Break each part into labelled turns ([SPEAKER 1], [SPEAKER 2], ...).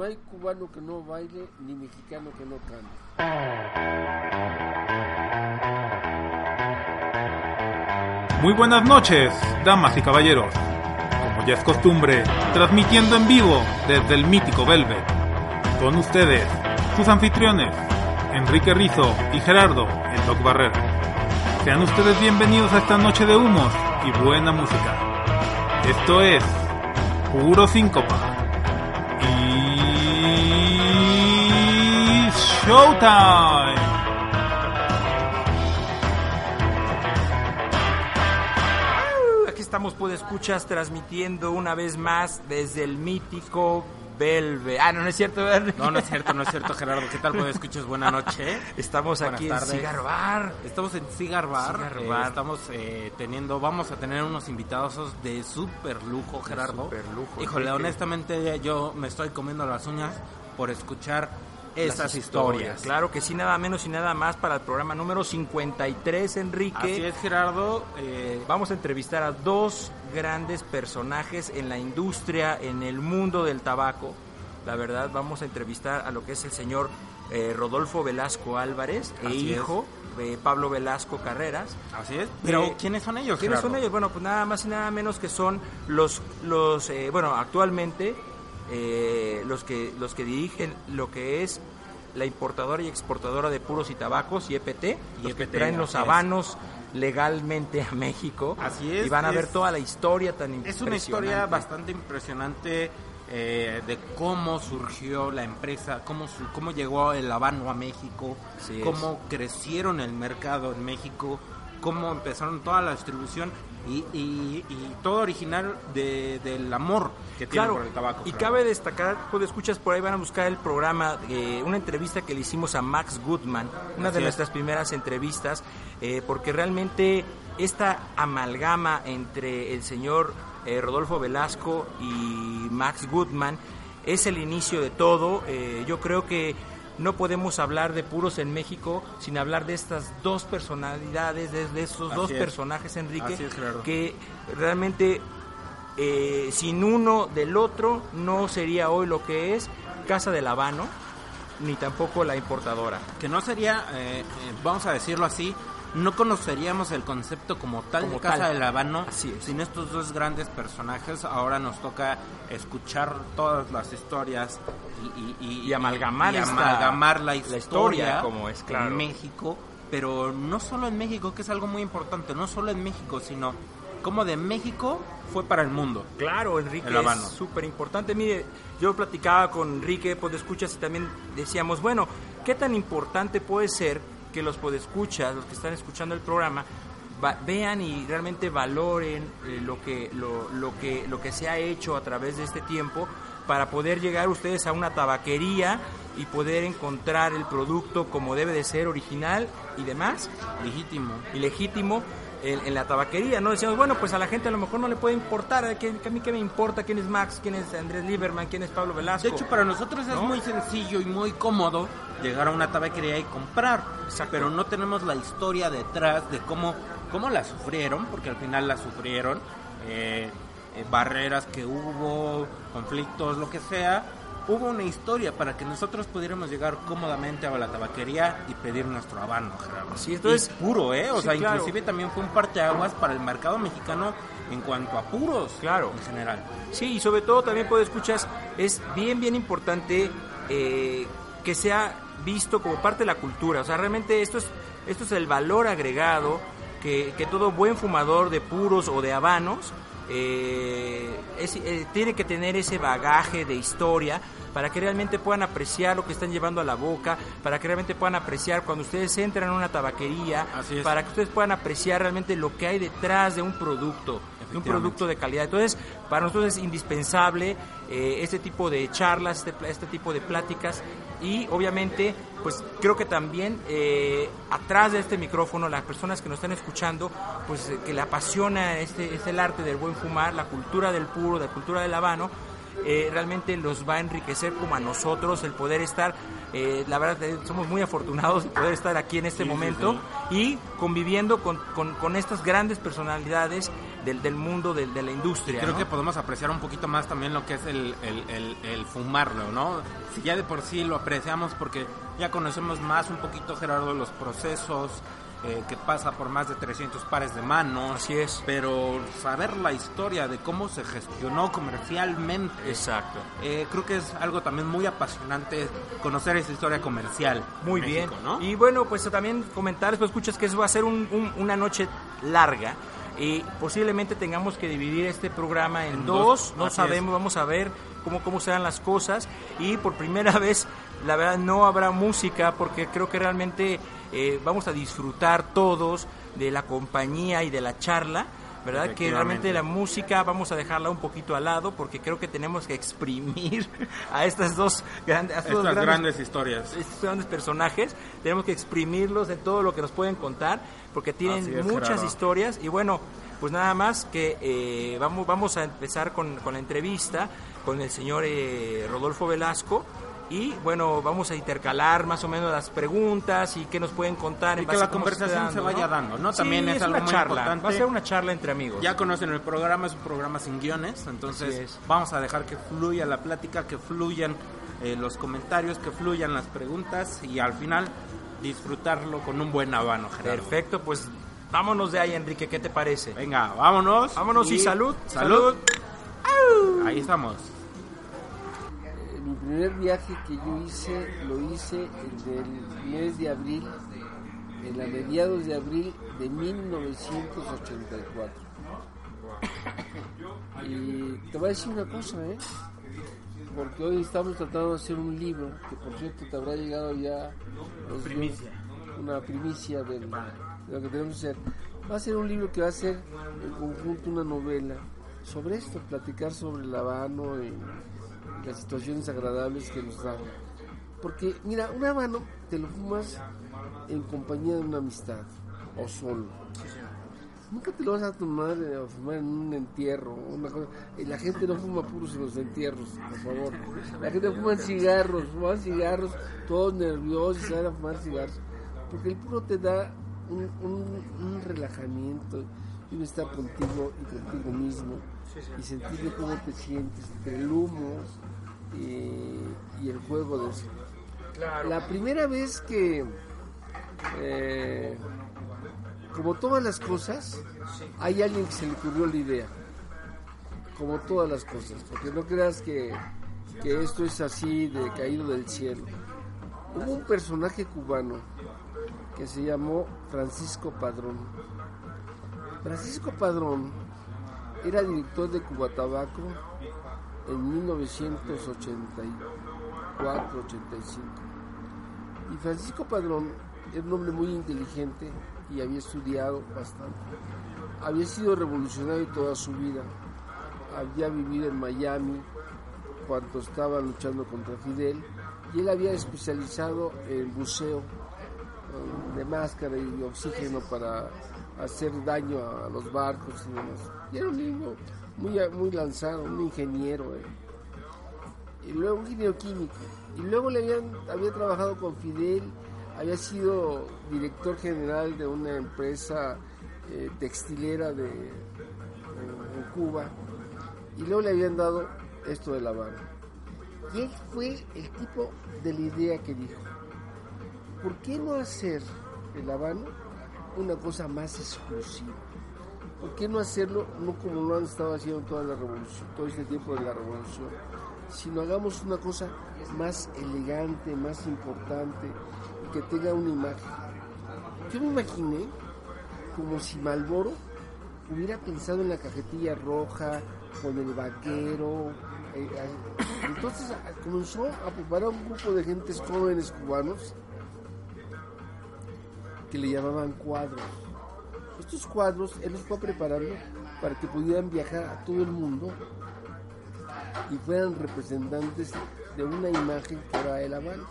[SPEAKER 1] No hay cubano que no baile ni mexicano que no cante.
[SPEAKER 2] Muy buenas noches, damas y caballeros. Como ya es costumbre, transmitiendo en vivo desde el mítico Velvet. Con ustedes, sus anfitriones, Enrique Rizo y Gerardo, el Doc Barrera. Sean ustedes bienvenidos a esta noche de humos y buena música. Esto es Puro Síncopa. Showtime.
[SPEAKER 3] Aquí estamos, pues escuchas, transmitiendo una vez más desde el mítico Belve. Ah, no, no es cierto, ¿verdad?
[SPEAKER 4] No, no es cierto, no es cierto, Gerardo. ¿Qué tal, pues escuchas? Buena noche.
[SPEAKER 3] Estamos
[SPEAKER 4] Buenas
[SPEAKER 3] aquí
[SPEAKER 4] tardes.
[SPEAKER 3] en Cigar Bar.
[SPEAKER 4] Estamos en Cigar Bar.
[SPEAKER 3] Cigar
[SPEAKER 4] eh,
[SPEAKER 3] Bar.
[SPEAKER 4] estamos eh, teniendo, vamos a tener unos invitados de super lujo, Gerardo.
[SPEAKER 3] superlujo,
[SPEAKER 4] Híjole,
[SPEAKER 3] Enrique.
[SPEAKER 4] honestamente yo me estoy comiendo las uñas por escuchar Esas historias.
[SPEAKER 3] Claro que sí, nada menos y nada más para el programa número 53, Enrique.
[SPEAKER 4] Así es, Gerardo. eh,
[SPEAKER 3] Vamos a entrevistar a dos grandes personajes en la industria, en el mundo del tabaco. La verdad, vamos a entrevistar a lo que es el señor eh, Rodolfo Velasco Álvarez e
[SPEAKER 4] es.
[SPEAKER 3] hijo de Pablo Velasco Carreras.
[SPEAKER 4] así es. Pero,
[SPEAKER 3] Eh,
[SPEAKER 4] ¿quiénes son ellos,
[SPEAKER 3] ¿Quiénes
[SPEAKER 4] Gerardo?
[SPEAKER 3] son ellos? Bueno, pues nada más y nada menos que son los, los eh, bueno, actualmente eh, los que los que dirigen lo que es la importadora y exportadora de puros y tabacos, IEPT, los que
[SPEAKER 4] IEPT,
[SPEAKER 3] traen los
[SPEAKER 4] es.
[SPEAKER 3] habanos legalmente a México.
[SPEAKER 4] Así es,
[SPEAKER 3] Y van a ver
[SPEAKER 4] es-
[SPEAKER 3] toda la historia tan
[SPEAKER 4] Es
[SPEAKER 3] impresionante.
[SPEAKER 4] una historia bastante impresionante eh, de cómo surgió la empresa, cómo, cómo llegó el habano a México,
[SPEAKER 3] Así es.
[SPEAKER 4] cómo crecieron el mercado en México, cómo empezaron toda la distribución y, y- y todo original de- del amor que tienen
[SPEAKER 3] Claro,
[SPEAKER 4] por el tabaco.
[SPEAKER 3] y cabe destacar, pues escuchas por ahí van a buscar el programa, eh, una entrevista que le hicimos a Max Goodman, una
[SPEAKER 4] Así
[SPEAKER 3] de
[SPEAKER 4] es.
[SPEAKER 3] nuestras primeras entrevistas, eh, porque realmente esta amalgama entre el señor eh, Rodolfo Velasco y Max Goodman es el inicio de todo. Eh, yo creo que no podemos hablar de puros en México sin hablar de estas dos personalidades, de, de estos
[SPEAKER 4] Así
[SPEAKER 3] dos
[SPEAKER 4] es.
[SPEAKER 3] personajes, Enrique,
[SPEAKER 4] es,
[SPEAKER 3] que realmente eh, sin uno del otro no sería hoy lo que es Casa del Habano, ni tampoco la importadora.
[SPEAKER 4] Que no sería, eh, eh, vamos a decirlo así, no conoceríamos el concepto como tal
[SPEAKER 3] Como
[SPEAKER 4] de Casa del Habano sin estos dos grandes personajes. Ahora nos toca escuchar todas las historias y, y- y-
[SPEAKER 3] Y amalgamar esta-
[SPEAKER 4] amalgamar la
[SPEAKER 3] la
[SPEAKER 4] historia,
[SPEAKER 3] como es, claro.
[SPEAKER 4] en México, pero no solo en México, que es algo muy importante, no solo en México, sino como de México fue para el mundo.
[SPEAKER 3] Claro, Enrique,
[SPEAKER 4] El
[SPEAKER 3] es súper importante. Mire, yo platicaba con Enrique, podescuchas, y también decíamos, bueno, ¿qué tan importante puede ser que los podescuchas, los que están escuchando el programa, va- vean y realmente valoren eh, lo, que, lo, lo, que, lo que se ha hecho a través de este tiempo para poder llegar ustedes a una tabaquería y poder encontrar el producto como debe de ser, original y demás?
[SPEAKER 4] Legítimo.
[SPEAKER 3] y legítimo en, en la tabaquería, ¿no? Decíamos, bueno, pues a la gente a lo mejor no le puede importar, ¿a, qué- a mí qué me importa quién es Max, quién es Andrés Lieberman, quién es Pablo Velasco.
[SPEAKER 4] De hecho, para nosotros es muy sencillo y muy cómodo llegar a una tabaquería y comprar,
[SPEAKER 3] Exacto.
[SPEAKER 4] pero no tenemos la historia detrás de cómo, cómo la sufrieron, porque al final la sufrieron, eh, eh, barreras que hubo, conflictos, lo que sea. Hubo una historia para que nosotros pudiéramos llegar cómodamente a la tabaquería y pedir nuestro habano, Gerardo.
[SPEAKER 3] Sí, entonces-
[SPEAKER 4] Y puro, ¿eh? O
[SPEAKER 3] Sí,
[SPEAKER 4] sea,
[SPEAKER 3] claro.
[SPEAKER 4] inclusive también fue un parteaguas para el mercado mexicano en cuanto a puros,
[SPEAKER 3] Claro.
[SPEAKER 4] en general.
[SPEAKER 3] Sí, y sobre todo también puedo escuchas, es bien, bien importante eh, que sea visto como parte de la cultura. O sea, realmente esto es, esto es el valor agregado que, que todo buen fumador de puros o de habanos eh, es- eh, tiene que tener ese bagaje de historia para que realmente puedan apreciar lo que están llevando a la boca, para que realmente puedan apreciar cuando ustedes entran en una tabaquería, para que ustedes puedan apreciar realmente lo que hay detrás de un producto, de un producto de calidad. Entonces, para nosotros es indispensable eh, este tipo de charlas, este, este tipo de pláticas y obviamente, pues creo que también eh, atrás de este micrófono, las personas que nos están escuchando, pues eh, que le apasiona este, es el arte del buen fumar, la cultura del puro, la cultura del habano, eh, realmente los va a enriquecer como a nosotros el poder estar, eh, la verdad eh, somos muy afortunados de poder estar aquí en este
[SPEAKER 4] Sí, sí,
[SPEAKER 3] momento
[SPEAKER 4] sí.
[SPEAKER 3] y conviviendo con, con- con estas grandes personalidades del, del mundo del- de, la industria.
[SPEAKER 4] Creo
[SPEAKER 3] ¿no?
[SPEAKER 4] que podemos apreciar un poquito más también lo que es el, el, el, el fumarlo, ¿no? Si ya de por sí lo apreciamos porque ya conocemos más un poquito, Gerardo, los procesos, eh, que pasa por más de 300 pares de manos.
[SPEAKER 3] Así es.
[SPEAKER 4] Pero saber la historia de cómo se gestionó comercialmente.
[SPEAKER 3] Exacto.
[SPEAKER 4] eh, creo que es algo también muy apasionante conocer esa historia comercial.
[SPEAKER 3] Muy
[SPEAKER 4] en
[SPEAKER 3] bien. Y bueno, pues también comentar, pues escuchas que eso va a ser un- un- una noche larga y posiblemente tengamos que dividir este programa en,
[SPEAKER 4] En
[SPEAKER 3] dos,
[SPEAKER 4] dos,
[SPEAKER 3] no sabemos, vamos a ver cómo, cómo serán las cosas y por primera vez, la verdad, no habrá música porque creo que realmente eh, vamos a disfrutar todos de la compañía y de la charla. ¿Verdad? Que realmente la música vamos a dejarla un poquito al lado porque creo que tenemos que exprimir a estas dos grandes, a estos dos
[SPEAKER 4] Estas
[SPEAKER 3] grandes
[SPEAKER 4] grandes historias.
[SPEAKER 3] estos grandes personajes, tenemos que exprimirlos de todo lo que nos pueden contar, porque tienen
[SPEAKER 4] es,
[SPEAKER 3] muchas historias y bueno, pues nada más que eh, vamos, vamos a empezar con, con la entrevista con el señor eh, Rodolfo Velasco y bueno, vamos a intercalar más o menos las preguntas y qué nos pueden contar. en
[SPEAKER 4] Y que la conversación se vaya dando, ¿no?
[SPEAKER 3] Sí,
[SPEAKER 4] También es algo
[SPEAKER 3] una
[SPEAKER 4] muy
[SPEAKER 3] charla,
[SPEAKER 4] importante.
[SPEAKER 3] Va a ser una charla entre amigos.
[SPEAKER 4] Ya conocen el programa, es un programa sin guiones, entonces
[SPEAKER 3] es.
[SPEAKER 4] vamos a dejar que fluya la plática, que fluyan eh, los comentarios, que fluyan las preguntas y al final disfrutarlo con un buen habano, Gerardo.
[SPEAKER 3] Perfecto, pues vámonos de ahí, Enrique, ¿qué te parece?
[SPEAKER 4] Venga, vámonos.
[SPEAKER 3] Vámonos y salud,
[SPEAKER 4] Salud. Ahí estamos.
[SPEAKER 1] Mi primer viaje que yo hice, lo hice en el mes de abril, en a mediados de abril de 1984. Y te voy a decir una cosa, ¿eh? Porque hoy estamos tratando de hacer un libro, que por cierto te habrá llegado ya los-
[SPEAKER 4] Primicia.
[SPEAKER 1] una primicia del- de lo que tenemos que hacer. Va a ser un libro que va a ser en conjunto una novela sobre esto, platicar sobre el habano y las situaciones agradables que nos da. Porque, mira, un habano te lo fumas en compañía de una amistad o solo. Nunca te lo vas a tomar eh, o fumar en un entierro. Una cosa. Y la gente no fuma puros en los entierros, por favor. La gente fuma cigarros, fuman cigarros, todos nerviosos, se van a fumar cigarros. Porque el puro te da un, un- un relajamiento y un estar contigo y contigo mismo y sentir cómo te sientes entre el humo y, y el juego de eso. La primera vez que, eh, como todas las cosas, hay alguien que se le ocurrió la idea. Como todas las cosas. Porque no creas que, que esto es así de caído del cielo. Hubo un personaje cubano que se llamó Francisco Padrón. Francisco Padrón era director de Cubatabaco en 1984-85. Y Francisco Padrón era un hombre muy inteligente y había estudiado bastante. Había sido revolucionario toda su vida. Había vivido en Miami cuando estaba luchando contra Fidel y él había especializado en buceo eh, de máscara y oxígeno para hacer daño a los barcos y demás. Y era un niño muy, muy lanzado, un ingeniero. eh. Y luego un ingeniero químico. Y luego le habían, había trabajado con Fidel, había sido director general de una empresa eh, textilera de, en- Cuba. Y luego le habían dado esto de La Habana. Y él fue el tipo de la idea que dijo, ¿por qué no hacer el Habano una cosa más exclusiva? ¿Por qué no hacerlo no como lo han estado haciendo toda la revolución, todo este tiempo de la revolución, sino hagamos una cosa más elegante, más importante y que tenga una imagen? Yo me imaginé como si Malboro hubiera pensado en la cajetilla roja, con el vaquero. eh, eh, entonces ah, comenzó a preparar un grupo de gentes jóvenes cubanos que le llamaban cuadros. Estos cuadros él los fue preparando para que pudieran viajar a todo el mundo y fueran representantes de una imagen que era el Habana.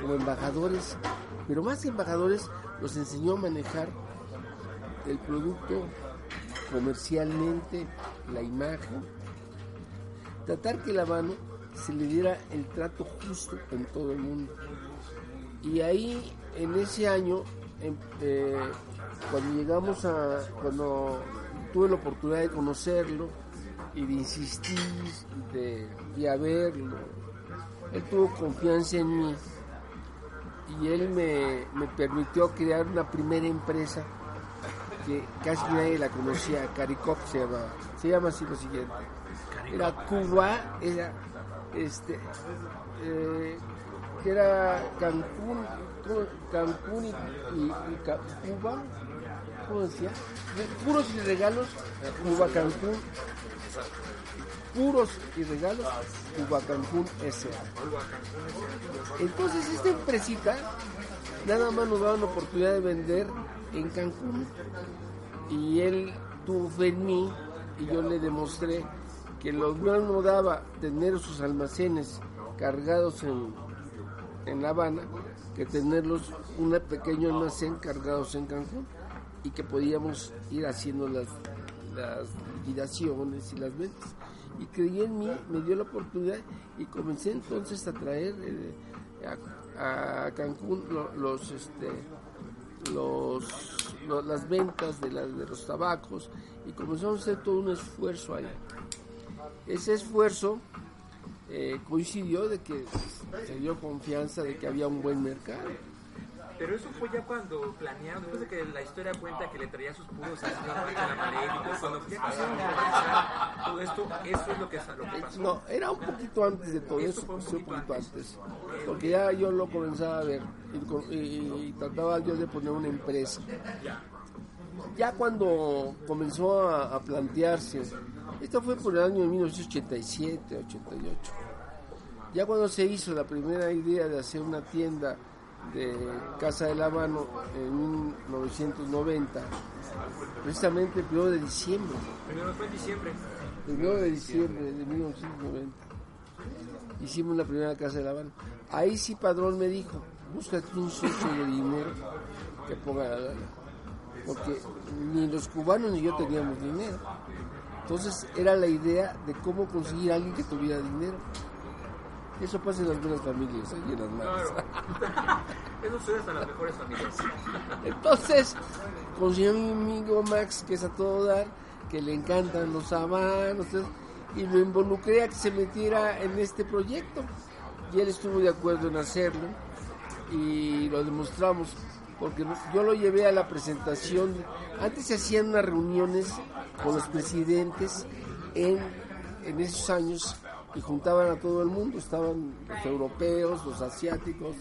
[SPEAKER 1] Como embajadores. Pero más que embajadores, los enseñó a manejar el producto comercialmente, la imagen. Tratar que el Habano se le diera el trato justo en todo el mundo. Y ahí, en ese año, eh, cuando llegamos a, cuando tuve la oportunidad de conocerlo y de insistir, de, de a verlo, él tuvo confianza en mí y él me, me permitió crear una primera empresa que casi nadie la conocía, Caricop se llama, se llama así lo siguiente. Era Cuba, era este, eh, que era Cancún. Cancún y, y- Cuba, ¿cómo decía? Puros y regalos, Cuba Cancún, puros y regalos, Cuba Cancún S.A. Entonces esta empresita nada más nos daba la oportunidad de vender en Cancún y él tuvo en mí y yo le demostré que lo no daba tener sus almacenes cargados en, en La Habana que tenerlos un pequeño almacén cargados en Cancún y que podíamos ir haciendo las, las liquidaciones y las ventas. Y creí en mí, me dio la oportunidad y comencé entonces a traer eh, a, a Cancún lo- los, este, los, lo- las ventas de, la- de los tabacos y comenzamos a hacer todo un esfuerzo ahí. Ese esfuerzo eh, coincidió de que se dio confianza de que había un buen mercado.
[SPEAKER 3] Pero eso fue ya cuando planearon, después de que la historia cuenta que le traía sus puros señor Michael Amarélico, cuando ya todo esto, eso es lo que, lo que pasó.
[SPEAKER 1] No, era un poquito antes de todo eso,
[SPEAKER 3] fue un poquito
[SPEAKER 1] antes. Porque ya yo lo comenzaba a ver y, co- y- y trataba yo de poner una empresa. Ya cuando comenzó a, a plantearse, esto fue por el año de 1987, 88. Ya cuando se hizo la primera idea de hacer una tienda de Casa de la Mano en 1990, precisamente el 1 de diciembre,
[SPEAKER 3] Primero fue en diciembre.
[SPEAKER 1] el 9 de diciembre de 1990 hicimos la primera casa de La Habana. Ahí sí Padrón me dijo, búscate un socio de dinero que ponga la lana. Porque ni los cubanos ni yo teníamos dinero. Entonces era la idea de cómo conseguir a alguien que tuviera dinero. Eso pasa en algunas familias, ahí en las malas.
[SPEAKER 3] Claro. Eso sucede hasta las mejores familias.
[SPEAKER 1] Entonces, conseguí a mi amigo Max, que es a todo dar, que le encantan los entonces, y lo involucré a que se metiera en este proyecto. Y él estuvo de acuerdo en hacerlo y lo demostramos, porque yo lo llevé a la presentación. Antes se hacían unas reuniones con los presidentes en, en esos años y juntaban a todo el mundo. Estaban los europeos, los asiáticos,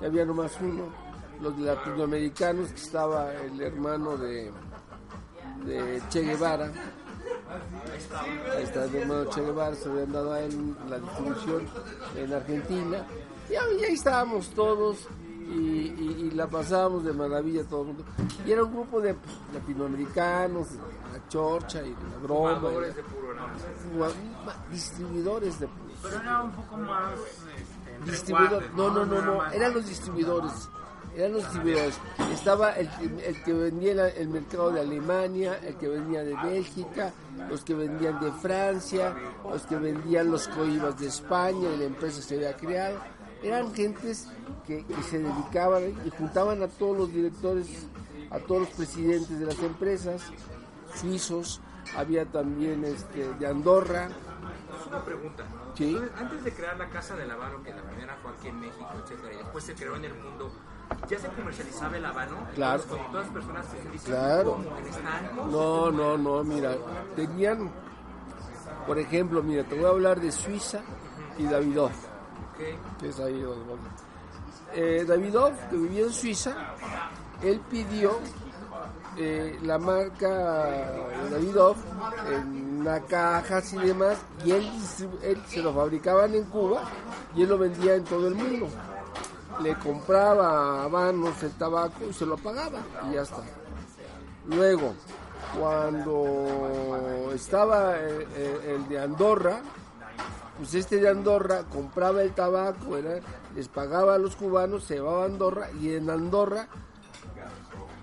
[SPEAKER 1] que había nomás uno, los latinoamericanos, que estaba el hermano de, de Che Guevara. Ahí está el hermano Che Guevara, se habían dado a él la distribución en Argentina. Y ahí, estábamos todos y, y- y la pasábamos de maravilla todo el mundo. Y era un grupo de pues, latinoamericanos, de la chorcha y de la broma. y
[SPEAKER 3] Fumadores
[SPEAKER 1] la-
[SPEAKER 3] de puro
[SPEAKER 1] distribuidores de
[SPEAKER 4] Pero era un poco más este,
[SPEAKER 1] distribuidor no no no no eran los distribuidores eran los distribuidores estaba el, que- el que vendía la- el mercado de Alemania el que vendía de Bélgica los que vendían de Francia los que vendían los coibas de España y la empresa se había creado eran gentes que, que se dedicaban y juntaban a todos los directores a todos los presidentes de las empresas suizos había también este de Andorra
[SPEAKER 3] Es una pregunta.
[SPEAKER 1] Sí.
[SPEAKER 3] Entonces, antes de crear la Casa del Habano, que la primera fue aquí en México, etcétera, y después se creó en el mundo, ¿ya se comercializaba el habano?
[SPEAKER 1] Claro.
[SPEAKER 3] Entonces, con todas las personas que se dicen,
[SPEAKER 1] Claro.
[SPEAKER 3] ¿cómo? ¿En estancos?
[SPEAKER 1] No, no, no, mira, tenían, por ejemplo, mira, te voy a hablar de Suiza y Davidoff,
[SPEAKER 3] Ok.
[SPEAKER 1] que es ahí donde. Eh, Davidoff, que vivía en Suiza, él pidió eh, la marca Davidoff en una cajas y demás, y él, se lo fabricaban en Cuba y él lo vendía en todo el mundo. Le compraba Habanos el tabaco y se lo pagaba y ya está. Luego, cuando estaba eh, eh, el de Andorra, pues este de Andorra compraba el tabaco, les pagaba a los cubanos, se llevaba a Andorra y en Andorra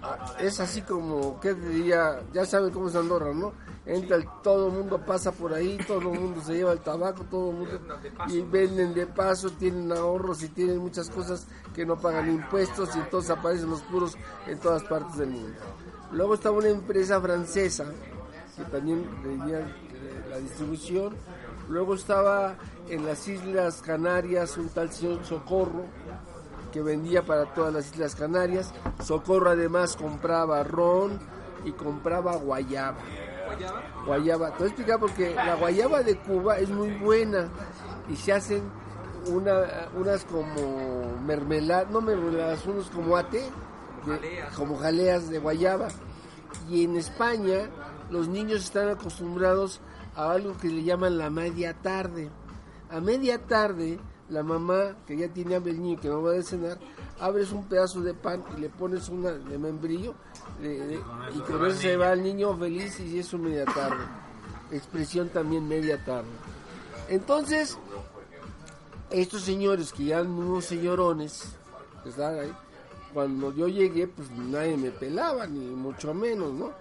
[SPEAKER 1] ah, es así como, ¿qué diría? Ya saben cómo es Andorra, ¿no? Entra todo el mundo pasa por ahí, todo el mundo se lleva el tabaco, todo el mundo y venden de paso, tienen ahorros y tienen muchas cosas que no pagan impuestos y entonces aparecen los puros en todas partes del mundo. Luego estaba una empresa francesa que también eh, la distribución. Luego estaba en las Islas Canarias un tal señor Socorro que vendía para todas las Islas Canarias. Socorro además compraba ron y compraba guayaba. Guayaba. Te voy a explicar porque la guayaba de Cuba es muy buena y se hacen una, unas como mermeladas, no mermeladas, unos como ate, de- como jaleas de guayaba. Y en España los niños están acostumbrados a algo que le llaman la media tarde. A media tarde, la mamá, que ya tiene hambre el niño que no va a cenar, abres un pedazo de pan y le pones una de membrillo de- de- y con eso se va el niño feliz y es su media tarde. Expresión también media tarde. Entonces, estos señores que ya eran unos señorones, que estaban ahí, cuando yo llegué, pues nadie me pelaba, ni mucho menos, ¿no?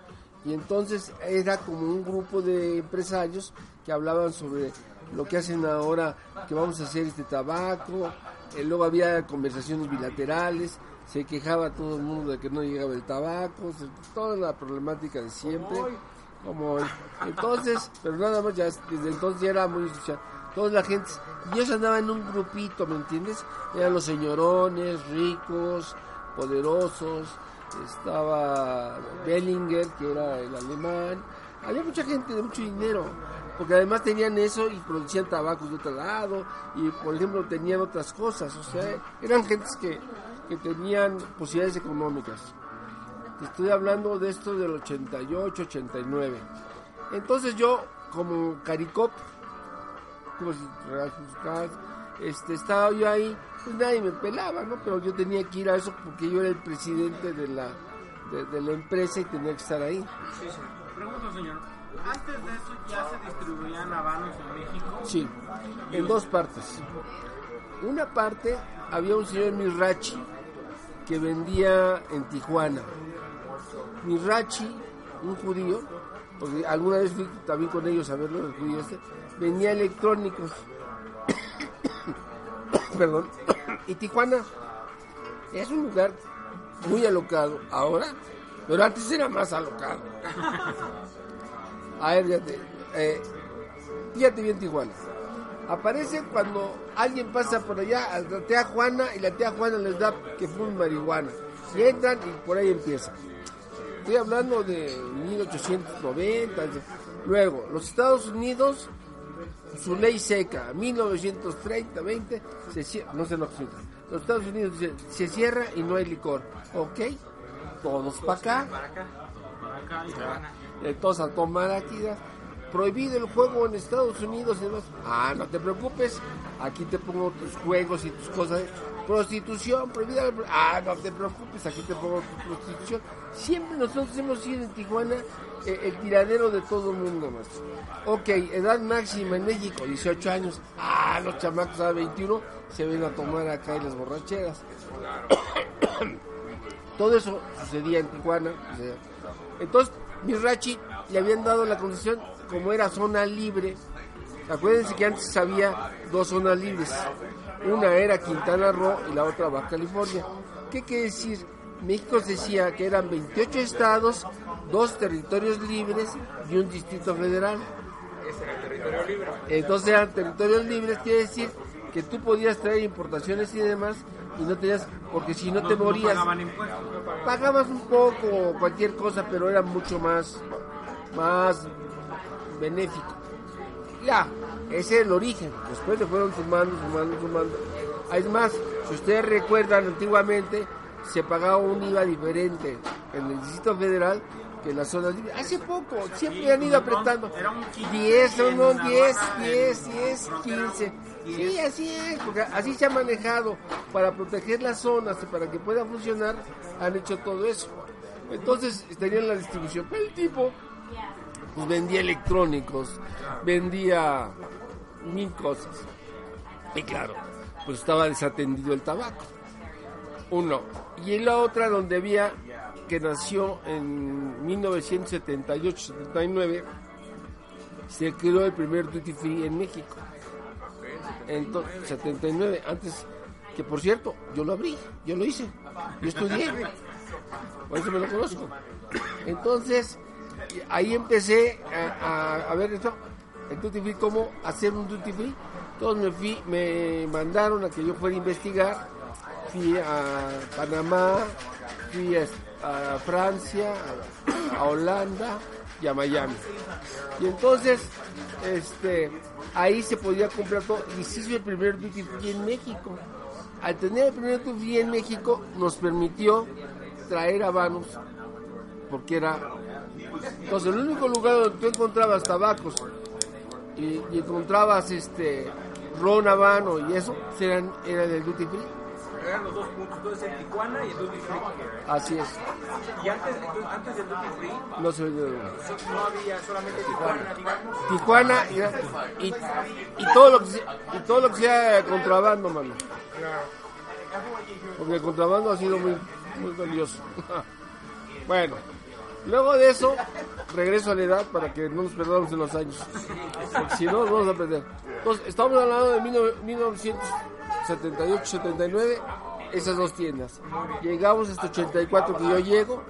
[SPEAKER 1] Y entonces era como un grupo de empresarios que hablaban sobre lo que hacen ahora, que vamos a hacer este tabaco, eh, luego había conversaciones bilaterales, se quejaba todo el mundo de que no llegaba el tabaco, se- toda la problemática de siempre, como hoy. Entonces, pero nada más, ya desde entonces ya era muy social. Toda la gente, y ellos andaban en un grupito, ¿me entiendes? Eran los señorones, ricos, poderosos, estaba Bellinger, que era el alemán, había mucha gente de mucho dinero, porque además tenían eso y producían tabacos de otro lado, y por ejemplo tenían otras cosas, o sea, eran gentes que, que tenían posibilidades económicas. Estoy hablando de esto del 88, 89. Entonces yo, como Caricop, como si este, estaba yo ahí, pues nadie me pelaba, ¿no? Pero yo tenía que ir a eso porque yo era el presidente de la, de, de la empresa y tenía que estar ahí.
[SPEAKER 4] Pregunto, señor. Antes de eso ya se distribuían habanos en México.
[SPEAKER 1] Sí, en dos partes. Una parte había un señor Mirachi que vendía en Tijuana. Mirachi, un judío, porque alguna vez fui también con ellos a verlo, el judío este, vendía electrónicos. Perdón. y Tijuana es un lugar muy alocado ahora, pero antes era más alocado. A ver, fíjate, eh, fíjate bien Tijuana. Aparece cuando alguien pasa por allá a la tía Juana y la tía Juana les da que fumen marihuana. Entran y por ahí empieza. Estoy hablando de 1890. Luego, los Estados Unidos, su ley seca, 1930, 20, se cierra, no sé lo suelta. Los Estados Unidos se cierra y no hay licor. Ok, todos para acá. Eh, todos a tomar aquí. Prohibido el juego en Estados Unidos y demás. Ah, no te preocupes. Aquí te pongo tus juegos y tus cosas. Prostitución, prohibida. Ah, no te preocupes. Aquí te pongo tu prostitución. Siempre nosotros hemos sido en Tijuana el tiradero de todo el mundo. Ok, edad máxima en México, 18 años. Ah, los chamacos a 21 se ven a tomar acá en las borracheras. Todo eso sucedía en Tijuana. sea, Entonces, Mirachi le habían dado la concesión como era zona libre. Acuérdense que antes había dos zonas libres. Una era Quintana Roo y la otra Baja California. ¿Qué quiere decir? México decía que eran 28 estados, dos territorios libres y un distrito federal. Entonces eran territorios libres, quiere decir que tú podías traer importaciones y demás y no tenías, porque si no te morías, pagabas un poco o cualquier cosa, pero era mucho más, más benéfico. Ya, ese es el origen. Después le fueron sumando, sumando, sumando. Es más, si ustedes recuerdan, antiguamente se pagaba un IVA diferente. en el Distrito Federal que en las zonas libres. Hace poco, siempre han ido apretando.
[SPEAKER 4] Era un 15,
[SPEAKER 1] 10, no, no, 10,
[SPEAKER 4] ah,
[SPEAKER 1] 10, 10, 15. Sí, así es, porque así se ha manejado para proteger las zonas y para que pueda funcionar, han hecho todo eso. Entonces tenían la distribución. Pero el tipo pues, vendía electrónicos, vendía mil cosas. Y claro, pues estaba desatendido el tabaco. Uno. Y la otra donde había, que nació en 1978-79, se creó el primer duty free en México. Entonces, 79, antes, que por cierto, yo lo abrí, yo lo hice, yo estudié, por eso me lo conozco. Entonces, ahí empecé a, a- a ver esto, el duty free, cómo hacer un duty free. Entonces me fui, me mandaron a que yo fuera a investigar, fui a Panamá, fui a, a Francia, a, Holanda y a Miami. Y entonces, este, ahí se podía comprar todo y se hizo el primer duty free en México. Al tener el primer duty free en México, nos permitió traer habanos, porque era entonces, el único lugar donde tú encontrabas tabacos y, encontrabas este ron habano y eso, pues, eran, era del duty free.
[SPEAKER 3] Eran los dos puntos, entonces el Tijuana y el Duty Free.
[SPEAKER 1] Así es,
[SPEAKER 3] Y antes, antes del Duty Free
[SPEAKER 1] no
[SPEAKER 3] había solamente Tijuana, digamos.
[SPEAKER 1] Tijuana y, y, y todo lo que sea, y todo lo que sea contrabando, mano. Porque el contrabando ha sido muy, muy valioso. bueno, luego de eso, regreso a la edad para que no nos perdamos en los años. Porque si no, nos vamos a perder. Entonces, estamos hablando de 1978-79, esas dos tiendas. Llegamos hasta 84 que yo llego.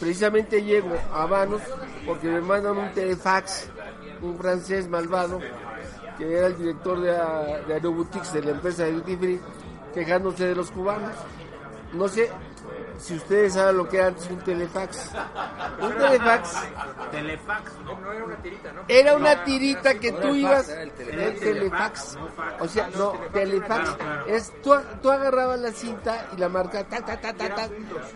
[SPEAKER 1] Precisamente llego a Habanos porque me mandan un telefax, un francés malvado, que era el director de, a- de Aeroboutiques de la empresa de Duty Free, quejándose de los cubanos. No sé si ustedes saben lo que era antes un telefax. Un telefax
[SPEAKER 4] Telefax, ¿no?
[SPEAKER 3] No era una tirita, ¿no?
[SPEAKER 1] era una tirita que tú ibas el telefax o sea no telefax es tú, tú agarrabas la cinta y la marca ta ta ta ta ta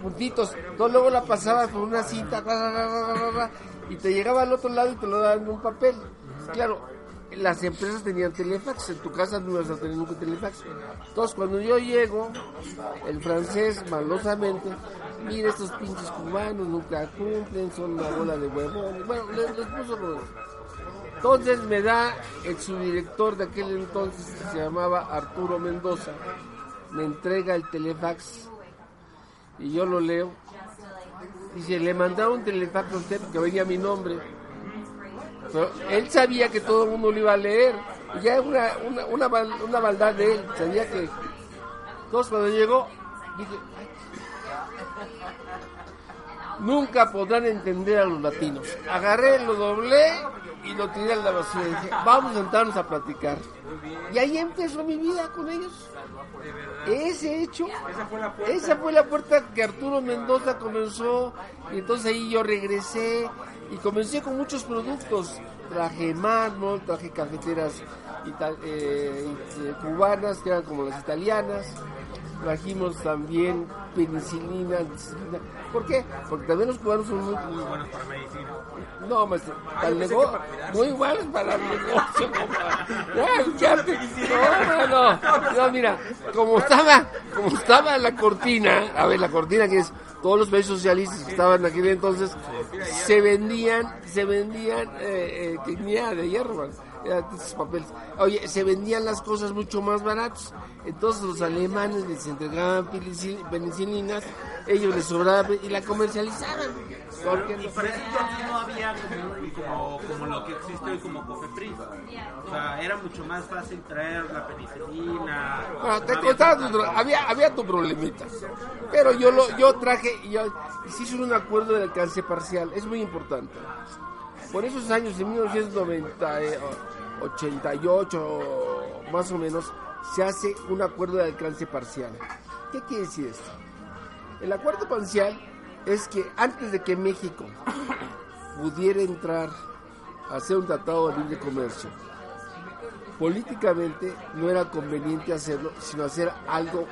[SPEAKER 1] puntitos tú luego la pasabas por una cinta ra, ra, ra, ra, ra, ra, y te llegaba al otro lado y te lo daban en un papel claro las empresas tenían telefax en tu casa no ibas a tener nunca telefax entonces cuando yo llego el francés malosamente mira estos pinches cubanos nunca cumplen son una bola de huevones bueno les, puso los- entonces me da el subdirector de aquel entonces que se llamaba Arturo Mendoza, me entrega el telefax y yo lo leo. Dice, le mandaron un telefax a usted porque venía mi nombre. Él sabía que todo el mundo lo iba a leer. Y ya una, una, una, una maldad de él. Sabía que... Entonces cuando llegó, dije, nunca podrán entender a los latinos. Agarré, lo doblé y lo tiré a la basura. Dije, vamos a sentarnos a platicar. Y ahí empezó mi vida con ellos. Ese hecho, esa fue la puerta que Arturo Mendoza comenzó. Y entonces ahí yo regresé y comencé con muchos productos. Traje mármol, traje cafeteras eh, eh, cubanas, que eran como las italianas. Trajimos también penicilina, ampicilina. ¿Por qué? Porque también los cubanos son muy, muy buenos para medicina. No, maestro, para el negocio, muy buenos para el negocio. No, no, no, no, mira, como estaba, como estaba la cortina, a ver, la cortina que es todos los países socialistas que estaban aquí entonces, se vendían, se vendían, eh, eh, de hierro, papeles. Oye, se vendían las cosas mucho más baratos. Entonces los alemanes les entregaban penicil- penicilinas, ellos les sobraba y la comercializaban. Porque
[SPEAKER 4] Y para ese entonces no había como, como, como lo que existe hoy como Cofepris. O sea, era mucho más fácil traer la penicilina.
[SPEAKER 1] Ah, te
[SPEAKER 4] no
[SPEAKER 1] contaba tu había, había tu problemita. Pero yo lo, yo traje, yo, se hizo un acuerdo de alcance parcial, es muy importante. Por esos años, en 1990, eh, 88 más o menos, se hace un acuerdo de alcance parcial. ¿Qué quiere decir esto? El acuerdo parcial es que antes de que México pudiera entrar a hacer un tratado de libre comercio, políticamente no era conveniente hacerlo, sino hacer algo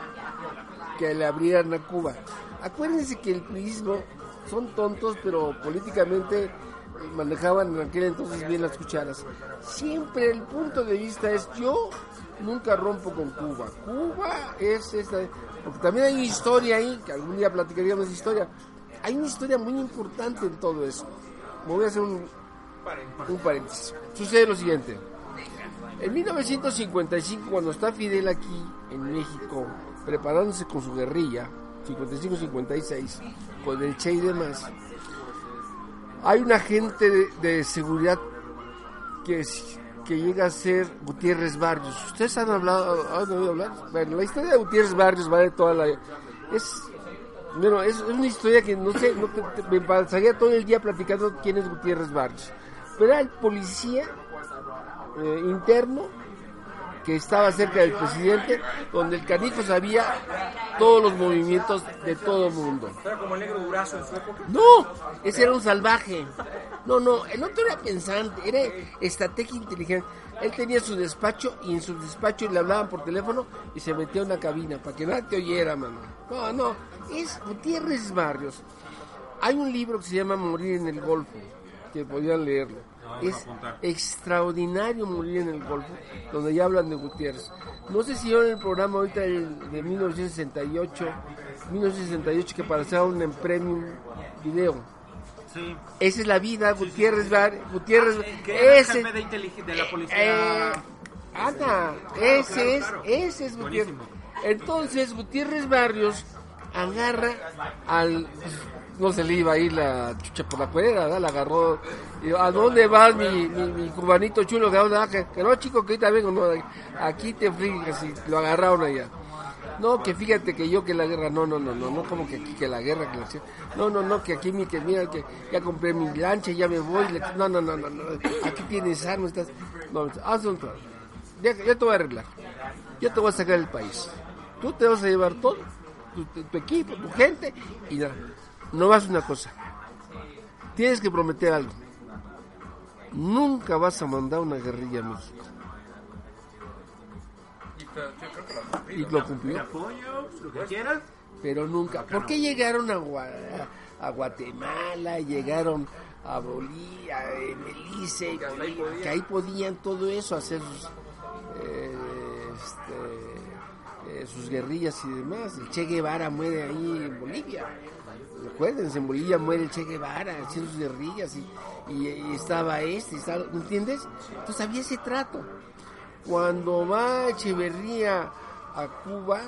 [SPEAKER 1] que le abrieran a Cuba. Acuérdense que el priismo son tontos, pero políticamente manejaban en aquel entonces bien las cucharas. Siempre el punto de vista es yo nunca rompo con Cuba. Cuba es esta... Porque también hay una historia ahí, que algún día platicaríamos de historia. Hay una historia muy importante en todo eso. Me voy a hacer un, un paréntesis. Sucede lo siguiente. En 1955, cuando está Fidel aquí en México, preparándose con su guerrilla, 55-56, con el Che y demás, hay un agente de, seguridad que, que llega a ser Gutiérrez Barrios. ¿Ustedes han hablado, han oído hablar? Bueno, la historia de Gutiérrez Barrios va de toda la... Es, bueno, es, una historia que no sé, me pasaría todo el día platicando quién es Gutiérrez Barrios. Pero era el policía eh, interno que estaba cerca del presidente, donde el canijo sabía todos los movimientos de todo el mundo.
[SPEAKER 3] Era como el negro durazo en su época.
[SPEAKER 1] No, ese era un salvaje. No, no, el otro era pensante, era estrategia inteligente. Él tenía su despacho y en su despacho le hablaban por teléfono y se metía en una cabina para que nadie te oyera, mano. No, no, es Gutiérrez Barrios. Hay un libro que se llama Morir en el Golfo, que podían leerlo. Es extraordinario morir en el Golfo, donde ya hablan de Gutiérrez. No sé si yo en el programa ahorita el de 1968, 1968 que pasaron en Premium Video.
[SPEAKER 4] Sí.
[SPEAKER 1] Esa es la vida, Gutiérrez Bar, Gutiérrez,
[SPEAKER 4] el
[SPEAKER 1] ese,
[SPEAKER 4] de, de la
[SPEAKER 1] eh,
[SPEAKER 4] policía.
[SPEAKER 1] Ana, ese es,
[SPEAKER 4] claro.
[SPEAKER 1] ese es Gutiérrez. Entonces Gutiérrez Barrios agarra al, no se le iba a ir la chucha por la cuerda, ¿verdad? la agarró. ¿A dónde vas, mi, cubanito chulo? Que, que, no, chico, que ahorita vengo, no, aquí te frigas y lo agarraron allá. No, que fíjate que yo que la guerra, no, no, no, no, no como que aquí que la guerra, que la. No, no, no, que aquí mi, que mira, que ya compré mi lancha, ya me voy. No, no, no, no, no, aquí tienes armas, estás. No, haz un. Ya, te voy a arreglar. Yo te voy a sacar del país. Tú te vas a llevar todo, tu, equipo, tu gente, y nada. No vas una cosa. Tienes que prometer algo. Nunca vas a mandar una guerrilla a México. Y lo cumplió.
[SPEAKER 4] apoyo, lo que quieras.
[SPEAKER 1] pero nunca. ¿Por qué llegaron a, Gua- a Guatemala? Llegaron a Bolivia, a Belice, que ahí podían todo eso hacer sus, eh, este, eh, sus guerrillas y demás. El Che Guevara muere ahí en Bolivia. Recuérdense, en Bolivia muere el Che Guevara haciendo sus guerrillas y, y- y estaba este, estaba- ¿me entiendes? Entonces había ese trato. Cuando va Echeverría a Cuba,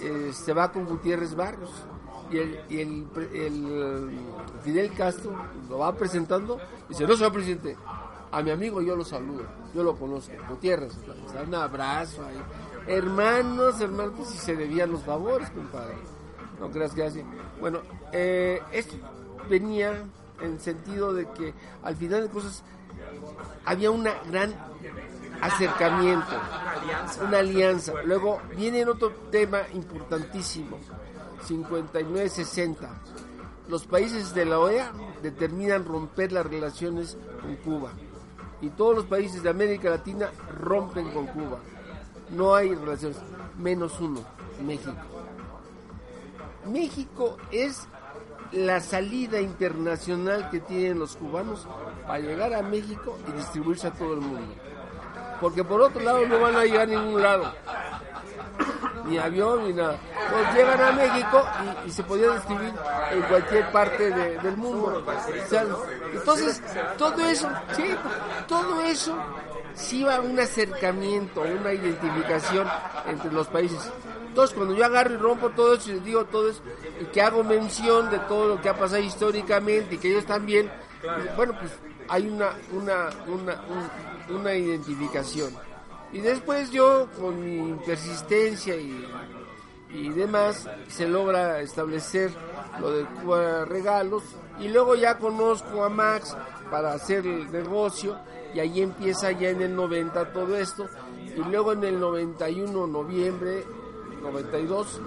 [SPEAKER 1] eh, se va con Gutiérrez Barrios y el, y el, Fidel Castro lo va presentando y dice, no señor presidente, a mi amigo yo lo saludo, yo lo conozco, Gutiérrez, un abrazo ahí. Hermanos, hermanos, pues si se debían los favores, compadre. No creas que así. Bueno, eh, esto venía en sentido de que al final de cosas había una gran acercamiento, una alianza. Luego viene otro tema importantísimo, 59-60. Los países de la OEA determinan romper las relaciones con Cuba y todos los países de América Latina rompen con Cuba. No hay relaciones, menos uno, México. México es la salida internacional que tienen los cubanos para llegar a México y distribuirse a todo el mundo. Porque por otro lado no van a llegar a ningún lado. Ni avión ni nada. Pues llegan a México y, se podía distribuir en cualquier parte de- del mundo. Entonces, todo eso, sí, todo eso sí va un acercamiento, una identificación entre los países. Entonces, cuando yo agarro y rompo todo eso y les digo todo eso, y que hago mención de todo lo que ha pasado históricamente y que ellos también, bueno, pues hay una, una, una, un- una identificación. Y después yo, con mi persistencia y, y demás, se logra establecer lo de Cuba Regalos. Y luego ya conozco a Max para hacer el negocio. Y ahí empieza ya en el 90 todo esto. Y luego en el 91, noviembre, 92,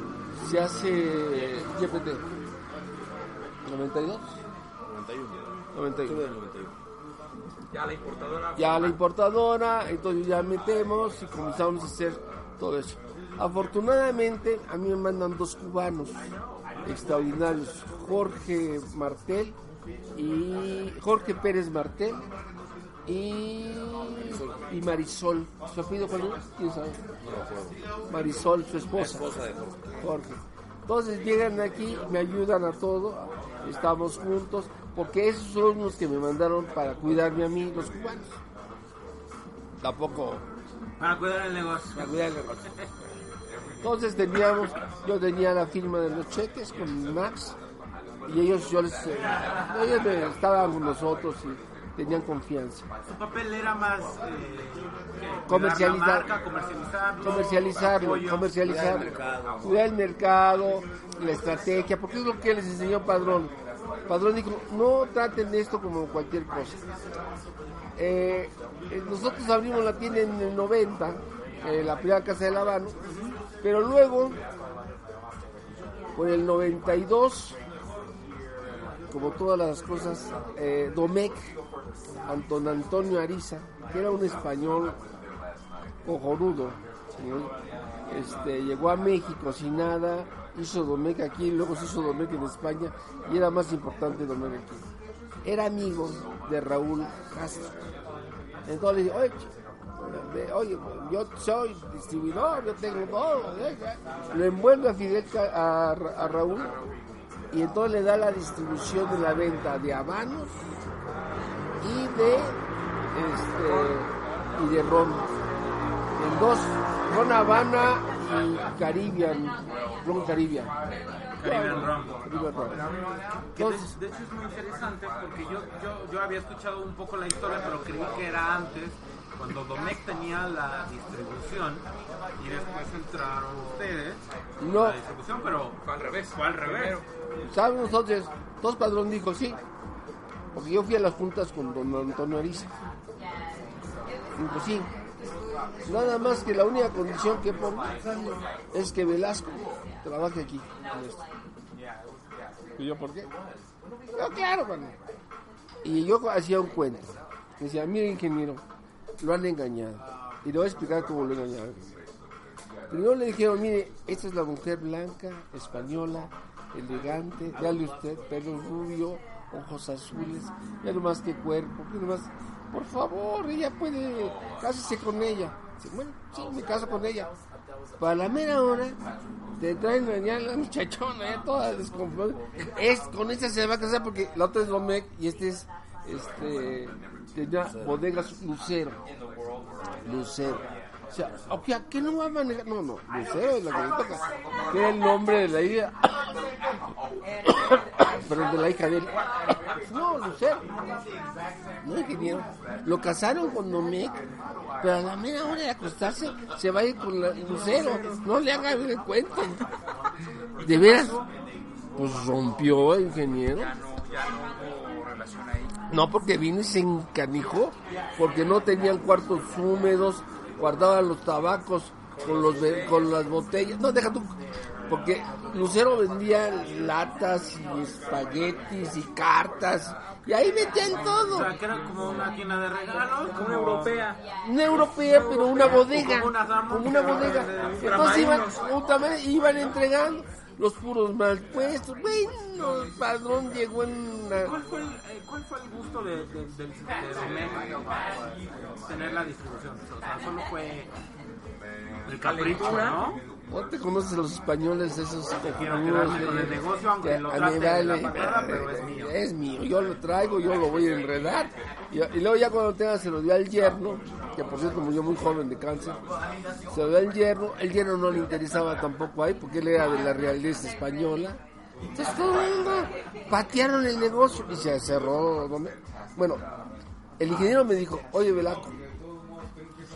[SPEAKER 1] se hace YPT. ¿92? 91.
[SPEAKER 3] Ya la importadora.
[SPEAKER 1] ya la importadora, entonces ya metemos y comenzamos a hacer todo eso. Afortunadamente a mí me mandan dos cubanos extraordinarios, Jorge Martel y Jorge Pérez Martel y, y Marisol. ¿Su apellido cuál es? ¿Quién sabe? Marisol, su esposa. Jorge. Entonces llegan aquí, me ayudan a todo, estamos juntos, porque esos son los que me mandaron para cuidarme a mí, los cubanos. Tampoco
[SPEAKER 4] Para cuidar el negocio.
[SPEAKER 1] para cuidar el negocio. Entonces teníamos, yo tenía la firma de los cheques con Max y ellos, yo les, eh, ellos me- estaban con nosotros y tenían confianza.
[SPEAKER 4] Su papel era más eh,
[SPEAKER 1] Comercializar.
[SPEAKER 4] marca, comercializarlo,
[SPEAKER 1] comercializarlo,
[SPEAKER 4] apoyo.
[SPEAKER 1] comercializarlo, cuidar el mercado, la estrategia, porque es lo que les enseñó Padrón. Padrón dijo, no traten esto como cualquier cosa. Eh, eh, nosotros abrimos la tienda en el 90, eh, la primera casa de La Habana, pero luego, por el 92, como todas las cosas, eh, Domecq, Anton Antonio Ariza, que era un español cojonudo. ¿sí? Este, llegó a México sin nada, hizo Domecq aquí, luego se hizo Domecq en España y era más importante Domecq aquí. Era amigo de Raúl Castro. Entonces le dije, oye, yo soy distribuidor, yo tengo todo. ¿eh? Lo envuelve a Fidel, a, Ra- a Raúl y entonces le da la distribución de la venta de habanos y de este y de ron en dos ron habana Caribbean ron Caribbean
[SPEAKER 4] Caribbean Rum.
[SPEAKER 1] Caribbean ron.
[SPEAKER 4] De,
[SPEAKER 1] Entonces,
[SPEAKER 4] de hecho es muy interesante porque yo, yo, yo había escuchado un poco la historia, pero creí que era antes, cuando Domecq tenía la distribución y después entraron ustedes
[SPEAKER 1] No.
[SPEAKER 4] la distribución, pero
[SPEAKER 3] Fue al revés.
[SPEAKER 4] fue al revés.
[SPEAKER 1] ¿saben nosotros? Dos padrón dijo sí, porque yo fui a las juntas con don Antonio Ariza. Dijo sí, nada más que la única condición que pongo es que Velasco trabaje aquí. ¿Y yo por qué? Yo, claro, mano. Y yo hacía un cuento. Decía, mire ingeniero, lo han engañado. Y le voy a explicar cómo lo engañaron. Primero le dijeron, mire, esta es la mujer blanca, española, elegante, dale usted, pelo rubio, ojos azules, ya no más que cuerpo, ya no más, por favor, ella puede, cásese con ella. Bueno, sí, me caso con ella. Para la mera hora, te traen a la muchachona, toda descompuesta. Es, con esta se va a casar porque la otra es Domecq y este es, este, tenía bodegas Lucero. Lucero. O sea, o sea, ¿qué no va a manejar? No, no, Lucero es la que le toca. Que era el nombre de la hija. Pero de la hija de él. No, Lucero. No, ingeniero. Lo casaron con Domecq, pero a la mera hora de acostarse se va a ir con la Lucero. No le haga el cuento. De veras, pues rompió, ingeniero.
[SPEAKER 3] No,
[SPEAKER 1] porque vino y se encanijó, porque no tenían cuartos húmedos, guardaban los tabacos con los ve- con las botellas. No, deja tú, porque Lucero vendía latas y espaguetis y cartas, y ahí metían
[SPEAKER 4] O
[SPEAKER 1] todo.
[SPEAKER 4] sea, que era como una tienda de regalos,
[SPEAKER 3] Como una europea.
[SPEAKER 1] Una europea, pero una bodega,
[SPEAKER 4] Como una dama.
[SPEAKER 1] como una bodega. Entonces iban, iban entregando los puros mal puestos. Bueno, el padrón llegó en una...
[SPEAKER 4] ¿Cuál fue el, eh, cuál fue el gusto de, de, de, de Domecq tener la distribución? O sea, solo fue el capricho, ¿no?
[SPEAKER 1] No te conoces a los españoles, esos
[SPEAKER 4] quiero
[SPEAKER 1] cojonudos
[SPEAKER 4] quedarme con el negocio, aunque
[SPEAKER 1] que
[SPEAKER 4] lo trate de la
[SPEAKER 1] vale,
[SPEAKER 4] patada, pero es mío.
[SPEAKER 1] Es mío, yo lo traigo, yo lo voy a enredar. Y, y luego ya cuando tenga se lo dio al yerno, que por cierto murió muy joven de cáncer, se lo dio al yerno, el yerno no le interesaba tampoco ahí porque él era de la realeza española. Entonces todo el mundo patearon el negocio y se cerró. ¿no? Bueno, el ingeniero me dijo, oye Velasco,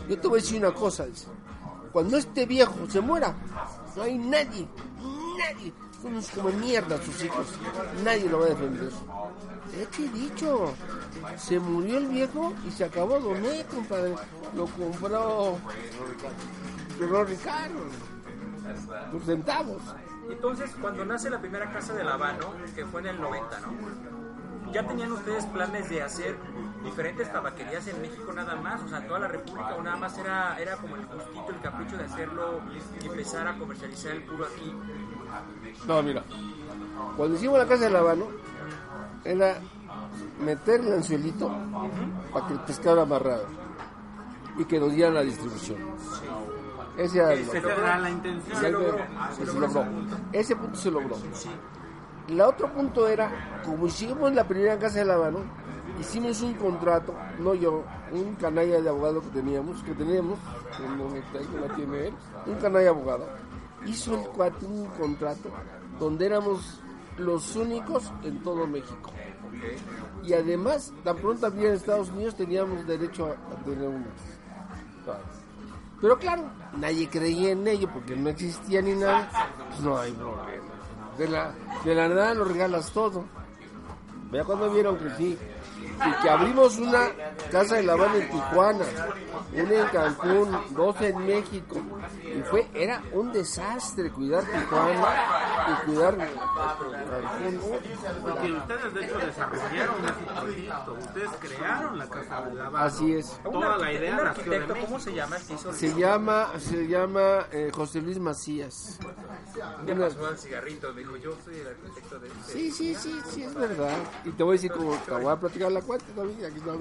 [SPEAKER 1] yo te voy a decir una cosa, dice. Cuando este viejo se muera, no hay nadie, nadie, son unos como mierda sus hijos, nadie lo va a defender. ¿Eh, ¿Qué he dicho? Se murió el viejo y se acabó Doné, compadre. Lo compró Ferrero Ricardo. Por centavos.
[SPEAKER 3] Entonces, cuando nace la primera casa de Habano, que fue en el 90, ¿no? ¿Ya tenían ustedes planes de hacer diferentes tabaquerías en México nada más? O sea, toda la República o nada más era, era como el gustito, el capricho de hacerlo y empezar a comercializar el puro aquí.
[SPEAKER 1] No, mira, cuando hicimos la casa del habano, era meter el anzuelito para que el pescado amarrado y que nos dieran la distribución. Ese era
[SPEAKER 4] la intención.
[SPEAKER 1] se logró. Ese punto se logró. El otro punto era, como hicimos la primera casa del habano, hicimos un contrato, no yo, un canalla de abogado que teníamos, que teníamos, que no está ahí, que la tiene él, un canalla abogado, hizo el cuate un contrato donde éramos los únicos en todo México. Y además, tan pronto había en Estados Unidos, teníamos derecho a, a tener unos. Pero claro, nadie creía en ello porque no existía ni nada. Pues no hay problema. De la, de la nada lo regalas todo. Vea cuando vieron que sí. Y que abrimos una casa de La Habana en Tijuana, una en Cancún, dos en México. Y fue, era un desastre cuidar Tijuana y cuidar Cancún.
[SPEAKER 4] Porque ustedes de hecho desarrollaron ese proyecto, ustedes crearon la Casa de la Banda.
[SPEAKER 1] Así es.
[SPEAKER 4] Toda la idea nació de México.
[SPEAKER 3] ¿cómo se llama el que hizo el-
[SPEAKER 1] Se llama, se llama eh, José Luis Macías.
[SPEAKER 3] Día pasó al cigarrito, dijo, yo soy el arquitecto de este.
[SPEAKER 1] Sí, sí, sí, sí, es verdad. Y te voy a decir como te voy a platicar la cuenta también. Aquí está.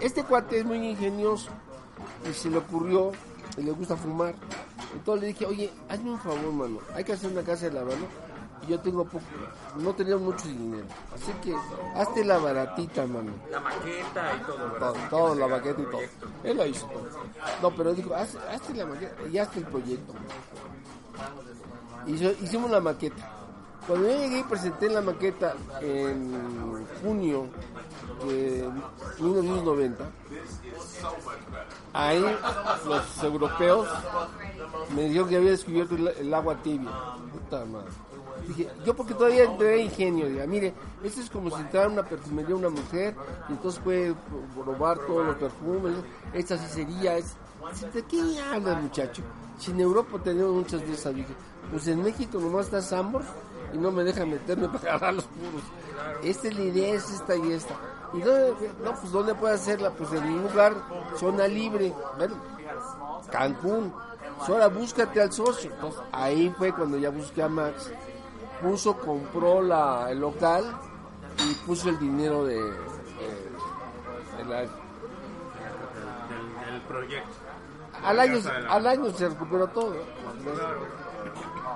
[SPEAKER 1] Este cuate es muy ingenioso y se le ocurrió, y le gusta fumar. Entonces le dije, oye, hazme un favor, mano. Hay que hacer una casa de la mano. Y yo tengo poco, no tenía mucho dinero. Así que hazte la baratita, mano.
[SPEAKER 3] La maqueta y todo, ¿verdad?
[SPEAKER 1] Todo, todo, la maqueta y todo. Él lo hizo todo. No, pero dijo, haz, hazte la maqueta y hazte el proyecto. Hizo- hicimos la maqueta. Cuando yo llegué y presenté la maqueta en junio de 1990, ahí los europeos me dijeron que había descubierto el, agua tibia. Puta madre. Dije, yo porque todavía tenía ingenio, diga, mire, esto es como si entrara una perfumería una mujer y entonces puede probar todos los perfumes, esta sí sería, es, ¿de qué hablas muchacho? Si en Europa tenemos muchas de esas, dije, pues en México nomás está Sambor y no me dejan meterme para agarrar los puros. Esta es la idea, es esta y esta. ¿Y dónde, no, pues dónde puede hacerla? Pues en un lugar, zona libre, bueno, Cancún. Pues ahora búscate al socio. Entonces, ahí fue cuando ya busqué a Max. Puso, compró la, el local y puso el dinero de, de- de la-
[SPEAKER 4] Del, del proyecto.
[SPEAKER 1] al año al año se recuperó todo.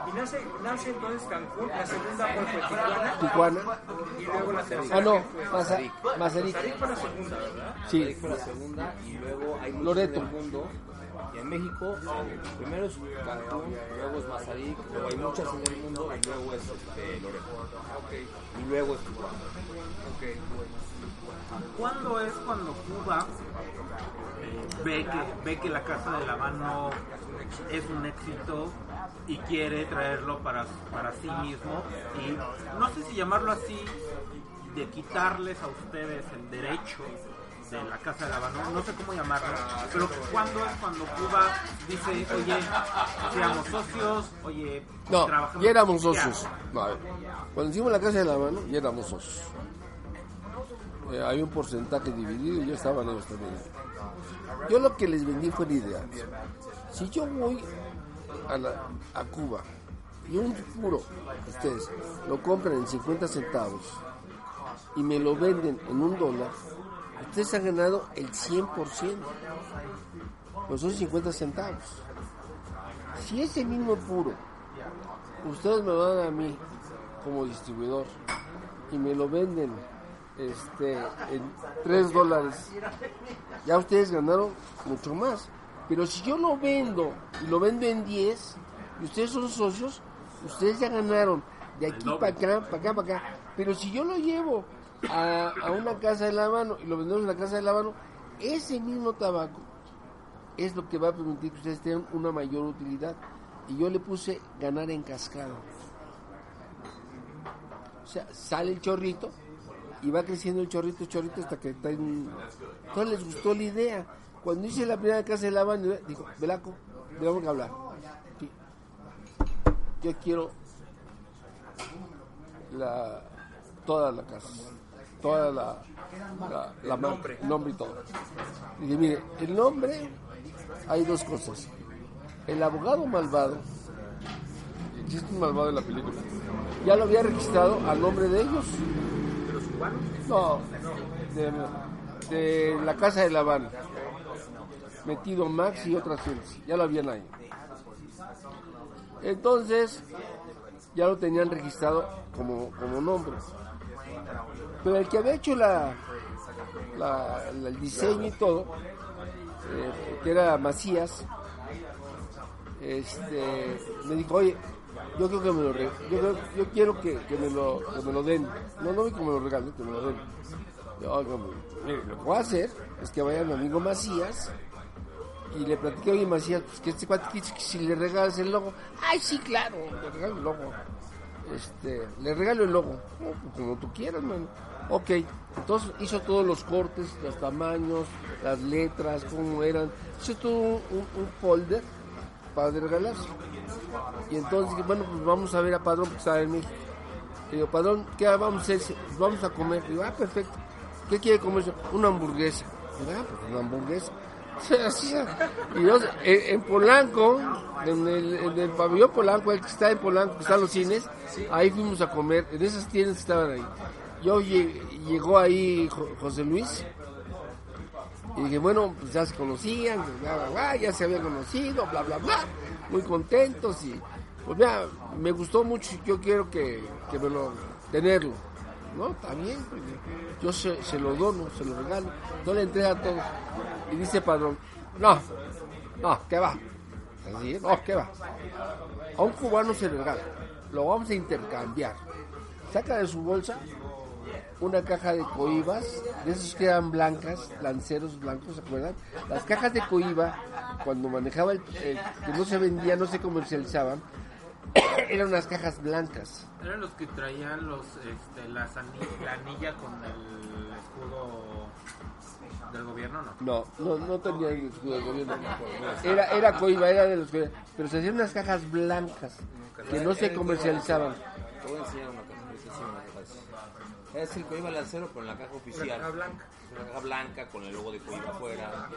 [SPEAKER 3] Y nace, nace entonces Cancún, la segunda fue Tijuana,
[SPEAKER 1] Tijuana.
[SPEAKER 3] y luego la tercera
[SPEAKER 1] Ah, no, Mazarik.
[SPEAKER 3] Mazarik fue la segunda, ¿verdad?
[SPEAKER 1] Sí,
[SPEAKER 5] fue la segunda y luego hay muchos
[SPEAKER 1] Loreto.
[SPEAKER 5] en el mundo y en México primero es Cancún, luego es Mazarik, luego hay muchas en el mundo y luego es este, Loreto y luego es Tijuana.
[SPEAKER 4] ¿Cuándo es cuando Cuba eh, ve, que, ve que la Casa de la Habano es un éxito y quiere traerlo para, para sí mismo? Y no sé si llamarlo así, de quitarles a ustedes el derecho de la Casa de la Habano, no sé cómo llamarlo, pero ¿cuándo es cuando Cuba dice, oye, seamos socios, oye,
[SPEAKER 1] No,
[SPEAKER 4] trabajemos
[SPEAKER 1] ya éramos
[SPEAKER 4] ¿qué
[SPEAKER 1] socios. ver, cuando hicimos la casa de la mano, ya éramos socios. Eh, hay un porcentaje dividido y ya estaban ellos también. Yo lo que les vendí fue la idea. Si yo voy a, la- a Cuba y un puro, ustedes, lo compran en 50 centavos y me lo venden en un dólar, ustedes han ganado el 100%. Pues son 50 centavos. Si ese mismo puro ustedes me lo dan a mí como distribuidor y me lo venden este en 3 dólares ya ustedes ganaron mucho más pero si yo lo vendo y lo vendo en 10 y ustedes son socios ustedes ya ganaron de aquí para acá para acá para acá pero si yo lo llevo a, a una casa de la mano y lo vendemos en la casa de la mano ese mismo tabaco es lo que va a permitir que ustedes tengan una mayor utilidad. Y yo le puse ganar en cascada. O sea, sale el chorrito y va creciendo el chorrito, chorrito hasta que está en... Entonces les gustó la idea. Cuando hice la primera casa de la dijo, Belaco, tenemos que hablar. Sí. Yo quiero la, toda la casa. toda la, la, la marca, el nombre y todo. Dije, mire, el nombre, hay dos cosas. El abogado malvado, existe un malvado en la película, ya lo había registrado al nombre de ellos.
[SPEAKER 3] ¿De los cubanos?
[SPEAKER 1] No, de, de la casa de La Habana. Metido Max y otras gentes. Ya lo habían ahí. Entonces, ya lo tenían registrado como, como nombre. Pero el que había hecho la, la- el diseño y todo, eh, que era Macías, este, me dijo, oye, yo creo que me lo yo, yo quiero que, que me lo, que me lo den. No, no que me lo regalen, que me lo den. Yo, mire, lo que voy a hacer es que vaya mi amigo Macías y le platiqué, oye Macías, pues que este cuate que si le regalas el logo, ay sí, claro, le regalo el logo. Este, le regalo el logo, "No, pues, como tú quieras, man. Ok, entonces hizo todos los cortes, los tamaños, las letras, cómo eran, hizo todo un, folder para regalarse. Y entonces dije, bueno, pues vamos a ver a Padrón porque estaba en México. Le digo, Padrón, ¿qué vamos a hacer? Pues vamos a comer. Le digo, ah, perfecto. ¿Qué quiere comer? Una hamburguesa. Le ah, pues una hamburguesa. En, Polanco, en el, pabellón Polanco, el que está en Polanco, que están los cines, ahí fuimos a comer, en esas tiendas estaban ahí. Yo lle- llegó ahí Jo- José Luis, y dije, bueno, pues ya se conocían, ya se habían conocido, bla, bla, bla, muy contentos y pues ya, me gustó mucho y yo quiero que, que me lo, tenerlo, ¿no? También, pues, yo se, se lo dono, se lo regalo, no le entrega todo. Y dice Padrón, no, no, ¿qué va? Así, no, ¿qué va? A un cubano se le regala, lo vamos a intercambiar. Saca de su bolsa una caja de coibas, de esos que eran blancas, lanceros blancos, ¿se acuerdan? Las cajas de coiba, cuando manejaba el, que no se vendían, no se comercializaban, eran unas cajas blancas.
[SPEAKER 4] Eran los que traían los, este, las la anilla con el escudo del gobierno, ¿no?
[SPEAKER 1] No, no, no tenía el escudo del gobierno. Era, era coiba, era de los que... Pero se hacían unas cajas blancas que no se comercializaban.
[SPEAKER 5] Te voy a enseñar una cosa. Es el Coiba Lancero, pero en la caja oficial.
[SPEAKER 3] Una caja blanca.
[SPEAKER 5] Una caja blanca con el logo de Coiba afuera.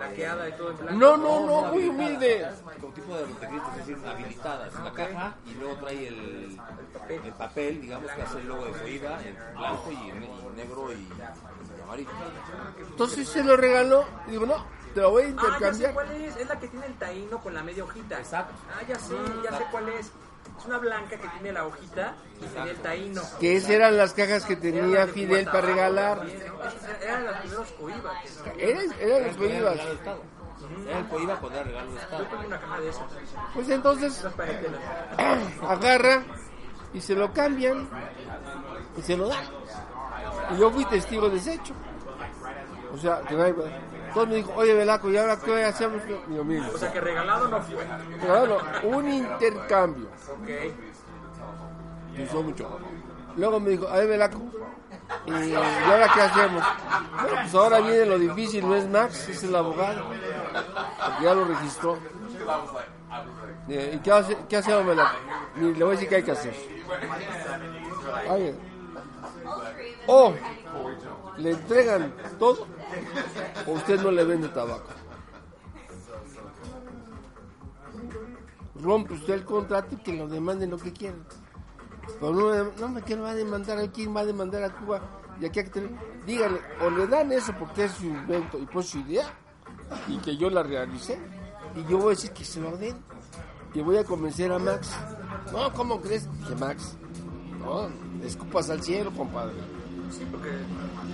[SPEAKER 3] Laqueada y todo en blanco.
[SPEAKER 1] No, no, no, muy humilde.
[SPEAKER 5] Con tipo de Montecristo, es decir, habilitadas. La caja y luego trae el, el papel, digamos, que hace el logo de Coiba en blanco y en y negro y amarillo.
[SPEAKER 1] Entonces se lo regaló y digo, no, te lo voy a
[SPEAKER 3] Ah, ya sé
[SPEAKER 1] intercambiar.
[SPEAKER 3] cuál es. Es la que tiene el taíno con la media hojita.
[SPEAKER 5] Exacto.
[SPEAKER 3] Ah, ya sé, ya sé cuál es. Es una blanca que tiene la hojita y tiene el taíno.
[SPEAKER 1] Que esas eran las cajas que tenía Fidel para regalar.
[SPEAKER 3] Eran los primeros coibas.
[SPEAKER 1] Eran, las coibas.
[SPEAKER 5] Era el Coiba cuando era regalo de Estado.
[SPEAKER 3] Yo tengo una caja de esas.
[SPEAKER 1] Pues entonces agarra y se lo cambian y se lo dan. Y yo fui testigo de ese hecho. O sea, que no hay... Entonces me dijo, oye Velaco, ¿y ahora qué hacemos? Digo, mira,
[SPEAKER 3] O sea que regalado no fue.
[SPEAKER 1] claro, un intercambio.
[SPEAKER 3] Ok.
[SPEAKER 1] Me gustó mucho. Luego me dijo, ver Velaco, ¿y, ¿y ahora qué hacemos? Bueno, pues ahora viene lo difícil, no es Max, es el abogado. Porque ya lo registró. Eh, ¿Y qué, hace, qué hacemos, Velaco? Le voy a decir qué hay que hacer. Oye, o le entregan todo o usted no le vende tabaco. Rompe usted el contrato y que lo demanden lo que quieran. No, no me quiero va a demandar a quién va a demandar a Cuba y aquí hay díganle, o le dan eso porque es su invento y pues su idea y que yo la realicé y yo voy a decir que se lo den y voy a convencer a Max. No, ¿cómo crees? Dije Max, no, escupas al cielo, compadre.
[SPEAKER 3] Sí, porque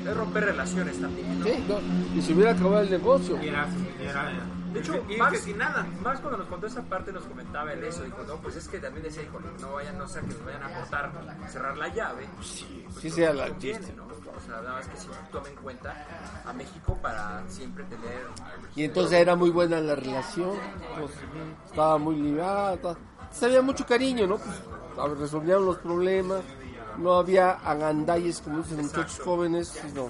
[SPEAKER 3] es romper relaciones también. ¿no?
[SPEAKER 1] Sí, no, y se hubiera acabado el negocio.
[SPEAKER 4] Y era, y era,
[SPEAKER 3] De hecho,
[SPEAKER 4] y que sin nada.
[SPEAKER 3] Max cuando nos contó esa parte nos comentaba él eso, dijo, no, pues es que también decía, hijo, no vayan, no sea que nos vayan a cortar, cerrar la llave.
[SPEAKER 1] Sí, sea la
[SPEAKER 3] Conviene,
[SPEAKER 1] chiste.
[SPEAKER 3] ¿no? O sea, nada más que sí tomen en cuenta a México para siempre tener...
[SPEAKER 1] Y entonces era muy buena la relación, pues, estaba muy ligada, ta- entonces había mucho cariño, ¿no? Pues, resolvían los problemas, no había agandalles como dicen muchachos jóvenes, sino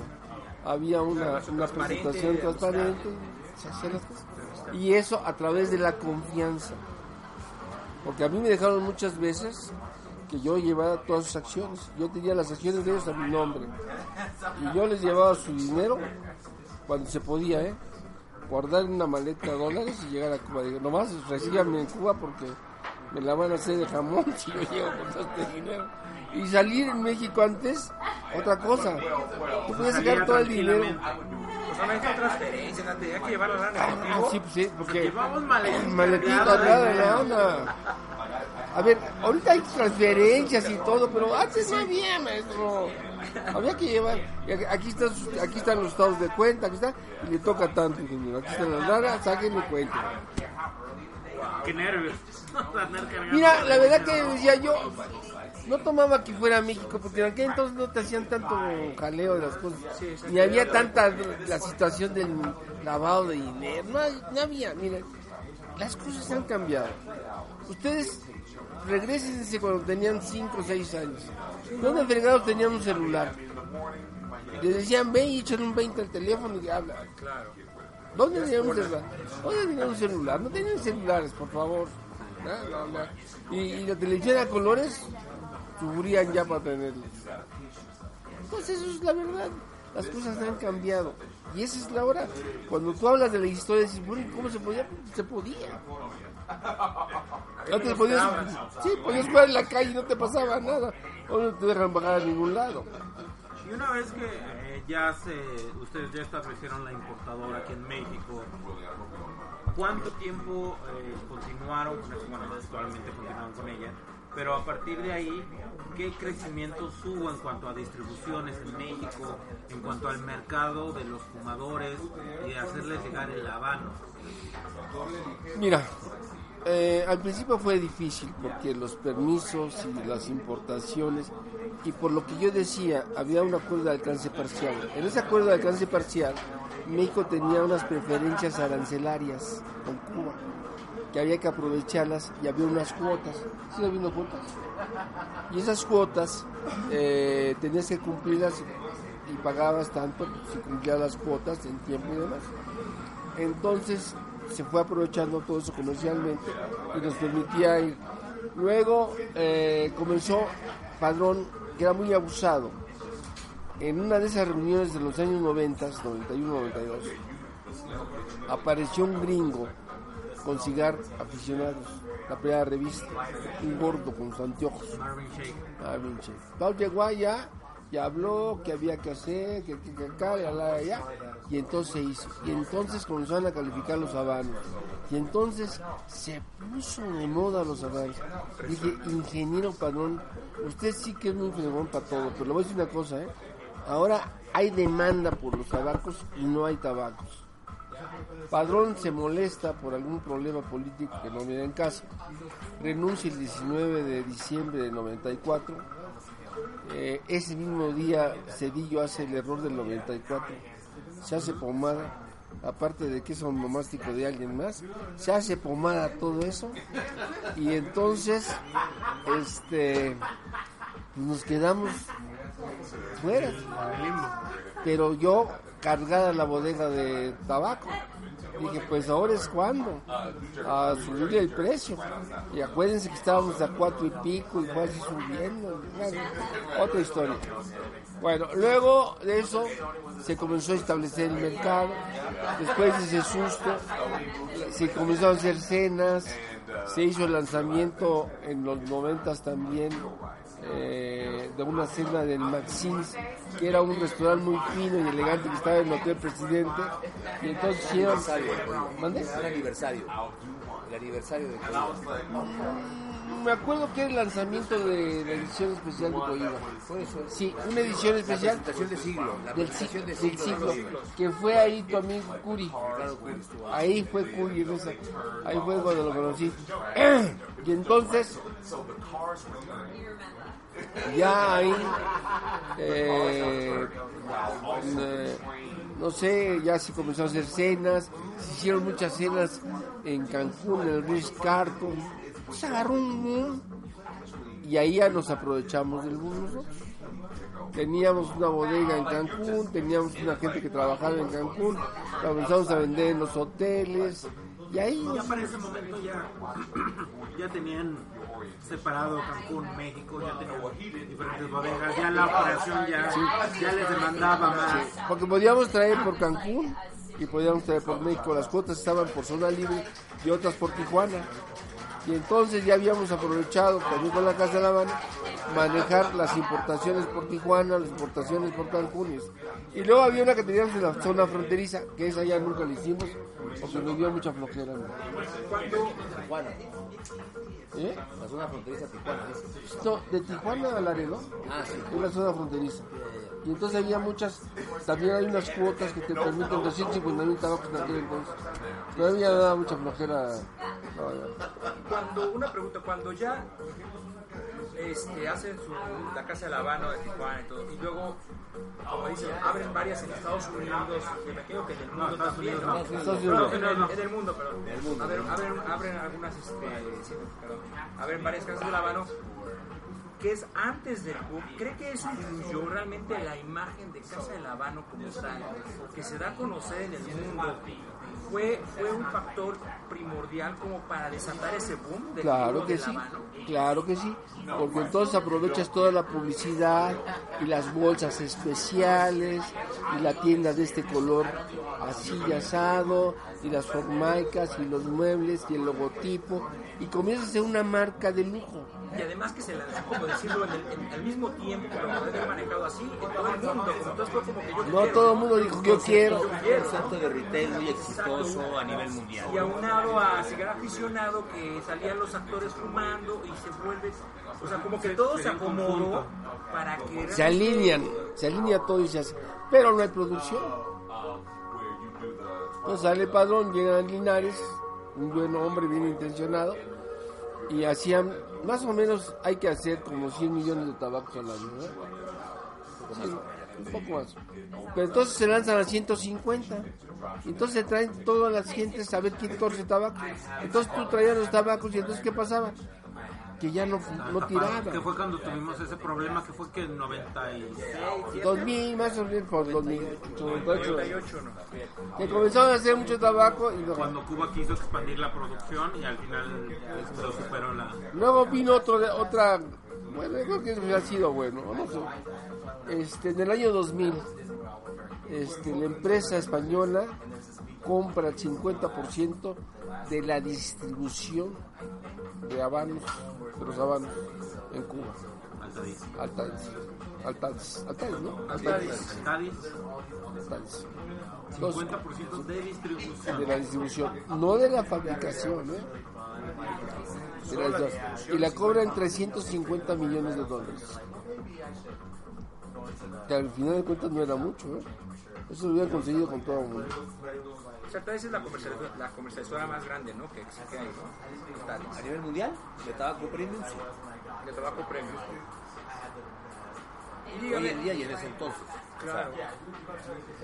[SPEAKER 1] había una, una presentación transparente, se hacían las cosas. Y eso a través de la confianza. Porque a mí me dejaron muchas veces que yo llevara todas sus acciones. Yo tenía las acciones de ellos a mi nombre. Y yo les llevaba su dinero cuando se podía, ¿eh? Guardar en una maleta de dólares y llegar a Cuba. Digo, nomás recíbanme en Cuba porque me la van a hacer de jamón si yo llego con todo este dinero. Y salir en México antes, otra cosa. Tú puedes sacar todo el dinero.
[SPEAKER 3] Pues no necesito transferencia, no tenía que llevar la lana
[SPEAKER 1] Ah, sí, pues sí, porque
[SPEAKER 4] Llevamos maletín
[SPEAKER 1] maletita
[SPEAKER 4] cargado de
[SPEAKER 1] lana. A ver, ahorita hay transferencias y todo, pero antes no había, maestro. Había que llevar. aquí- están, aquí están los estados de cuenta, aquí está, y le toca tanto, ingeniero. Aquí están las lanas, saquen mi cuenta.
[SPEAKER 4] Qué nervios.
[SPEAKER 1] Mira, la verdad que decía yo, no tomaba que fuera México, porque en aquel entonces no te hacían tanto jaleo de las cosas, ni había tanta la situación del lavado de dinero, no, no había, miren, las cosas han cambiado. Ustedes regresense cuando tenían 5 o 6 años. ¿Dónde fregados tenían un celular? Les decían, ve y echan un 20 al teléfono y habla. ¿Dónde tenían un celular? ¿Dónde tenían un celular? No tenían celulares, por favor. No, no, no. Y, y la televisión a colores sufrían ya para tenerlos. Pues eso es la verdad. Las cosas han cambiado. Y esa es la hora. Cuando tú hablas de la historia, dices, bueno, ¿cómo se podía? Se podía. Antes podías, sí, podías jugar en la calle y no te pasaba nada. Hoy no te dejan bajar a ningún lado.
[SPEAKER 4] Y una vez que eh, ya se, ustedes ya establecieron la importadora aquí en México, ¿cuánto tiempo eh, continuaron? Bueno, actualmente continuaron con ella, pero a partir de ahí, ¿qué crecimiento hubo en cuanto a distribuciones en México, en cuanto al mercado de los fumadores y de hacerles llegar el habano?
[SPEAKER 1] Mira, eh, al principio fue difícil porque los permisos y las importaciones, y por lo que yo decía, había un acuerdo de alcance parcial. En ese acuerdo de alcance parcial, México tenía unas preferencias arancelarias con Cuba, que había que aprovecharlas y había unas cuotas. ¿Sigue habiendo cuotas? Y esas cuotas eh, tenías que cumplirlas y pagabas tanto si cumplías las cuotas en tiempo y demás. Entonces se fue aprovechando todo eso comercialmente y nos permitía ir. Luego eh, comenzó Padrón, que era muy abusado. En una de esas reuniones de los años 90, 91, 92, apareció un gringo con cigar aficionados, la primera revista, un gordo con sus anteojos.
[SPEAKER 4] Marvin Shake.
[SPEAKER 1] Ah. Pau llegó allá y habló que había que hacer, que, que, que acá, y allá, y entonces hizo. Y entonces comenzaron a calificar los habanos. Y entonces se puso de moda los habanos. Dije, ingeniero Padrón, usted sí que es muy fregón para todo, pero le voy a decir una cosa, ¿eh? Ahora hay demanda por los tabacos y no hay tabacos. Padrón se molesta por algún problema político que no viene en caso. Renuncia el 19 de diciembre de 94. Eh, ese mismo día Cedillo hace el error del 94. Se hace pomada. Aparte de que es onomástico de alguien más, se hace pomada todo eso. Y entonces, este, nos quedamos fuera. Pero yo cargada la bodega de tabaco. Dije, pues ahora es cuando a subirle el precio. Y acuérdense que estábamos a cuatro y pico y fue así subiendo. Otra historia. Bueno, luego de eso se comenzó a establecer el mercado. Después de ese susto, se comenzaron a hacer cenas. Se hizo el lanzamiento en los noventas también eh, de una cena del Maxins, que era un restaurante muy fino y elegante que estaba en el Hotel Presidente. Y entonces hicieron...
[SPEAKER 5] aniversario.
[SPEAKER 1] ¿Mande?
[SPEAKER 5] Un aniversario. El aniversario de Coiba.
[SPEAKER 1] Me acuerdo que era el lanzamiento de la edición especial de Coiba.
[SPEAKER 5] Eso.
[SPEAKER 1] Sí, una edición especial
[SPEAKER 5] presentación de siglo. La
[SPEAKER 1] del,
[SPEAKER 5] siglo.
[SPEAKER 1] que fue ahí tu amigo Curi.
[SPEAKER 5] Ahí.
[SPEAKER 1] Fue Curi, ahí fue cuando lo conocí. Y entonces, ya ahí, eh, no sé, ya se comenzó a hacer cenas, se hicieron muchas cenas en Cancún, en el Ritz Carlton, se agarró un boom y ahí ya nos aprovechamos del boom. Teníamos una bodega en Cancún, teníamos una gente que trabajaba en Cancún, comenzamos a vender en los hoteles y ahí
[SPEAKER 4] Ya para ese momento ya, ya tenían separado Cancún, México, ya tenían diferentes bodegas, ya la operación ya, ya les demandaba más.
[SPEAKER 1] Porque podíamos traer por Cancún y podíamos traer por México. Las cuotas estaban por zona libre y otras por Tijuana. Y entonces ya habíamos aprovechado también con la Casa de la Habana manejar las importaciones por Tijuana, las importaciones por Cancún. Y luego había una que teníamos en la zona fronteriza, que esa ya nunca la hicimos, porque nos dio mucha flojera.
[SPEAKER 5] Tijuana.
[SPEAKER 1] ¿Eh?
[SPEAKER 5] La zona fronteriza Tijuana.
[SPEAKER 1] No, de Tijuana a Laredo,
[SPEAKER 5] Ah, sí.
[SPEAKER 1] es la zona fronteriza. Y entonces había muchas, también hay unas cuotas que te permiten 250 mil tabacos en aquel entonces. Pero a mí ya me daba mucha flojera. no.
[SPEAKER 3] Cuando, una pregunta, cuando ya este, hacen su, la Casa de la Habana de Tijuana y todo, y luego, como dicen, abren varias en Estados Unidos, me imagino que en el mundo también, ¿no? En, el, en el mundo, perdón. Abren, abren, abren algunas, este, sí, perdón, abren varias casas de la Habana que es antes del boom, ¿cree que eso influyó realmente la imagen de Casa del Habano como tal, que se da a conocer en el mundo? ¿Fue, fue un factor primordial como para desatar ese boom del
[SPEAKER 1] Claro que
[SPEAKER 3] del
[SPEAKER 1] sí,
[SPEAKER 3] Habano?
[SPEAKER 1] claro que sí, porque entonces aprovechas toda la publicidad y las bolsas especiales y la tienda de este color así y asado y las formaicas y los muebles y el logotipo y comienzas a ser una marca de lujo.
[SPEAKER 3] Y además que se lanzó, como decirlo, en el, en el mismo tiempo que lo puede haber manejado así en todo el mundo. Entonces fue como que yo
[SPEAKER 1] No
[SPEAKER 3] quiero.
[SPEAKER 1] todo el mundo dijo yo quiero.
[SPEAKER 5] Un concepto de retail muy exitoso a nivel mundial.
[SPEAKER 3] Y a ser aficionado que salían los actores fumando y se vuelve, o sea, como que todo se acomodó para que
[SPEAKER 1] Se alinean, se alinea todo y se hace, pero no hay producción. Entonces sale el padrón, llega a Linares, un buen hombre bien intencionado, y hacían, más o menos hay que hacer como 100 millones de tabacos al año, ¿no? Sí, un poco más. Pero entonces se lanzan a 150. Entonces traen todas las gentes a ver quién torce tabaco. Entonces tú traías los tabacos y entonces ¿qué pasaba? Que ya no, no
[SPEAKER 4] Que
[SPEAKER 1] tiraban.
[SPEAKER 4] fue cuando tuvimos ese problema que fue que en 96
[SPEAKER 1] 2000, más o menos por 2000, 98,
[SPEAKER 3] 98, ¿no?
[SPEAKER 1] que comenzaron a hacer mucho tabaco y luego,
[SPEAKER 4] cuando Cuba quiso expandir la producción y al final lo superó la
[SPEAKER 1] luego vino otro de, otra, bueno, creo que ha sido bueno, no sé. Este, en el año 2000, este, la empresa española compra el 50% de la distribución de habanos, de los habanos en Cuba.
[SPEAKER 4] Altadis.
[SPEAKER 1] Altadis, Altadis, Altadis, ¿no?
[SPEAKER 3] Altadis.
[SPEAKER 4] Altadis,
[SPEAKER 1] Altadis. Entonces,
[SPEAKER 4] 50% de distribución.
[SPEAKER 1] de la distribución, no de la fabricación, ¿eh? De la distribución. y la cobra en 350 millones de dólares. Que al final de cuentas no era mucho, ¿eh? Eso lo habían conseguido con todo el mundo.
[SPEAKER 3] O sea, tal vez es la comercializadora, la comercializadora más grande, ¿no? Que, que hay, ¿no?
[SPEAKER 5] A nivel mundial, de tabaco premium, sí.
[SPEAKER 3] De tabaco premium. Y
[SPEAKER 5] Hoy en día y en ese entonces.
[SPEAKER 3] Claro.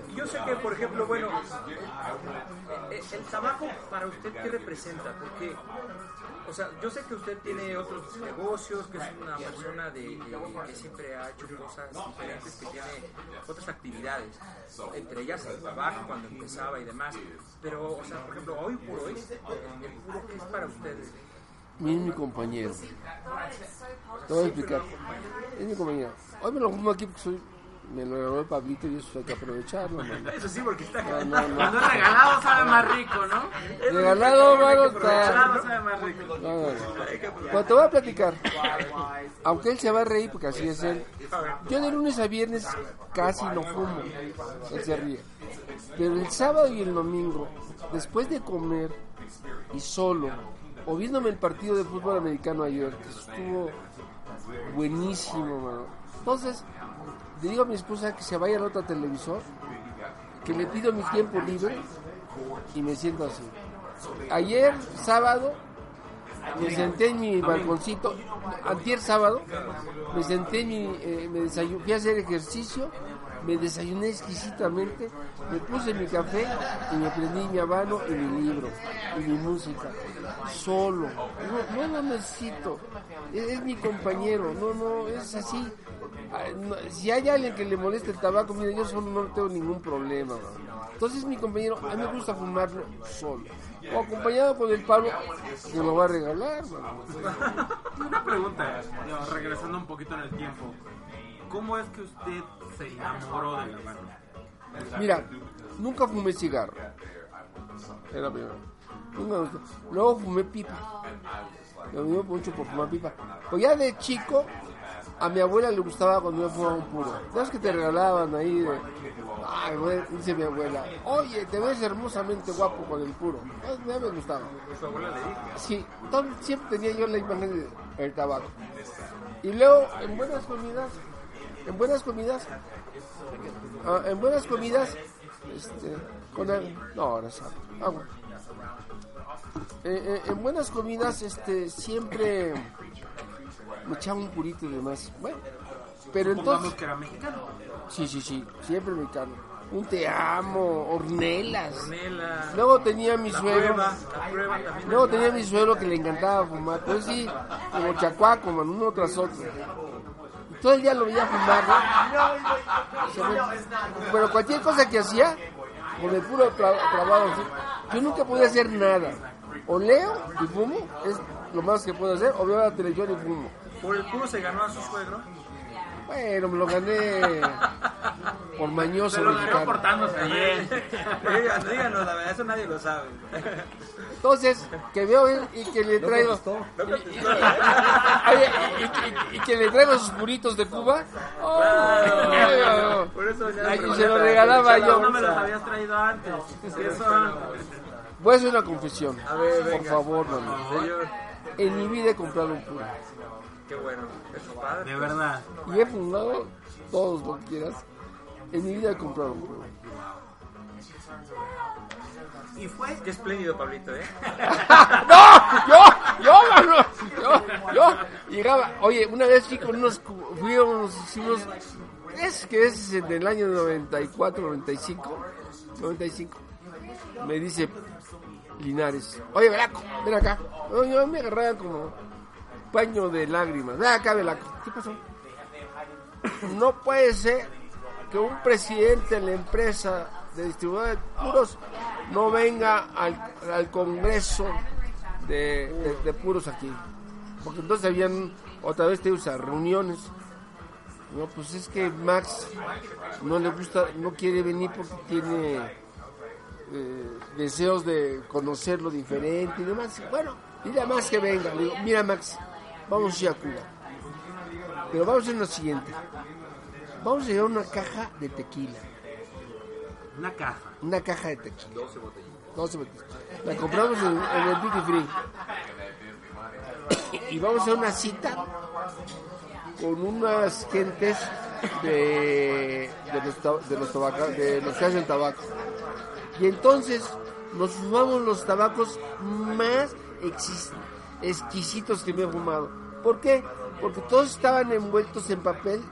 [SPEAKER 3] Y yo sé que, por ejemplo, bueno, eh, eh, el tabaco para usted, ¿qué representa? Porque, o sea, yo sé que usted tiene otros negocios, que es una persona de, de- que siempre ha hecho cosas diferentes, que tiene otras actividades, entre ellas el tabaco cuando empezaba y demás. Pero, o sea, por ejemplo, hoy por hoy, el puro, ¿qué es para ustedes?
[SPEAKER 1] Es mi compañero. Te voy a explicar. Es mi compañero. Hoy me lo fumo aquí porque soy, me lo regaló el Pablito y eso hay que aprovecharlo. mano.
[SPEAKER 3] Eso sí, porque está...
[SPEAKER 1] No, no, no.
[SPEAKER 4] Cuando es regalado sabe más rico, ¿no?
[SPEAKER 1] Regalado, mano, está-
[SPEAKER 4] Regalado sabe más rico.
[SPEAKER 1] Pero te voy a platicar. Aunque él se va a reír porque así es él. Yo de lunes a viernes casi no fumo. Él se ríe. Pero el sábado y el domingo, después de comer y solo, o viéndome el partido de fútbol americano ayer, que estuvo buenísimo, mano. Entonces, le digo a mi esposa que se vaya al otro televisor, que le pido mi tiempo libre y me siento así. Ayer, sábado, me senté en mi balconcito, antier sábado, me senté en mi, eh, me desayu- fui a hacer ejercicio, me desayuné exquisitamente, me puse mi café y me prendí mi habano y mi libro y mi música, solo, no, no lo necesito, es, es mi compañero, no, no, es así. No, Si hay alguien que le moleste el tabaco, mire, yo solo no tengo ningún problema. Entonces mi compañero, a mí me gusta fumarlo solo. O acompañado con el Pablo, que me lo va a regalar. mano.
[SPEAKER 2] pregunta, regresando un poquito en el tiempo. ¿Cómo es que usted se enamoró de la banda?
[SPEAKER 1] Mira, nunca fumé cigarro. Era la primera. Nunca. Luego fumé pipa. Me dio mucho por fumar pipa. Pues ya de chico, a mi abuela le gustaba cuando yo fumaba un puro. ¿Sabes que te regalaban ahí? Ay, güey, dice mi abuela, oye, te ves hermosamente guapo con el puro. Pues, ya me gustaba. Sí, siempre tenía yo la imagen del tabaco. Y luego, en buenas comidas, en buenas comidas, ah, en buenas comidas, este, con el, no, ahora es agua, agua. Eh, eh, en buenas comidas, este, siempre me echaba un purito y demás. Bueno, pero entonces,
[SPEAKER 2] que era mexicano.
[SPEAKER 1] sí, sí, sí, siempre mexicano. Un te amo, hornelas. Luego tenía mi
[SPEAKER 3] la
[SPEAKER 1] suegro.
[SPEAKER 3] prueba, la prueba también.
[SPEAKER 1] Luego tenía mi suegro que le encantaba fumar, pues sí, como chacuaco, man, uno tras otro. Todo el día lo veía fumar, ¿no? Me- Pero cualquier cosa que hacía, con el puro tra- trabajo, yo nunca podía hacer nada. O leo y fumo, es lo más que puedo hacer, o veo la televisión y fumo.
[SPEAKER 3] Por el puro se ganó a su suegro.
[SPEAKER 1] Bueno, me lo gané por mañoso
[SPEAKER 2] Se lo ganó
[SPEAKER 1] mexicano.
[SPEAKER 2] portándose bien.
[SPEAKER 3] Díganos, díganos, la verdad, eso nadie lo sabe.
[SPEAKER 1] Entonces, que veo él y que le traigo... Oye, y, y- y que le traigo sus puritos de Cuba. Ay,
[SPEAKER 3] Por eso ya
[SPEAKER 1] y se lo regalaba yo.
[SPEAKER 2] No me los habías traído antes. ¿Qué son?
[SPEAKER 1] Voy a hacer una confesión.
[SPEAKER 3] A ver,
[SPEAKER 1] Por
[SPEAKER 3] venga.
[SPEAKER 1] favor, mami.
[SPEAKER 3] Señor,
[SPEAKER 1] En mi vida he comprado un puro.
[SPEAKER 3] Qué bueno. Eso es padre.
[SPEAKER 2] De verdad.
[SPEAKER 1] Y he fumado todos lo que quieras. En mi vida he comprado un puro.
[SPEAKER 2] Y fue
[SPEAKER 3] Qué espléndido, Pablito, ¿eh?
[SPEAKER 1] ¡No! ¡Yo! ¡Yo, mano! ¡Yo! ¡Yo! Llegaba. Oye, una vez fui con unos. Fui a unos. Es que es en el año 94, 95. 95. Me dice Linares. Oye, Velaco, ven acá. No, yo me agarraba como paño de lágrimas. Ven acá, Velaco. ¿Qué pasó? No puede ser que un presidente de la empresa de distribuidora de puros no venga al, al Congreso de, de- de puros aquí. Porque entonces habían otra vez te usa reuniones. No, pues es que Max no le gusta, no quiere venir porque tiene eh, deseos de conocer lo diferente y demás. Bueno, dile a Max que venga. Le digo, mira Max, vamos a ir a Cuba. Pero vamos a hacer lo siguiente. Vamos a llevar una caja de tequila.
[SPEAKER 2] una caja.
[SPEAKER 1] Una caja de tequila. 12 botellas. 12 botellas. La compramos en, en el Duty Free. Y vamos a hacer una cita con unas gentes de, de los, de los, tabaca- de los que hacen tabaco. Y entonces nos fumamos los tabacos más exquisitos que me he fumado. ¿Por qué? Porque todos estaban envueltos en papel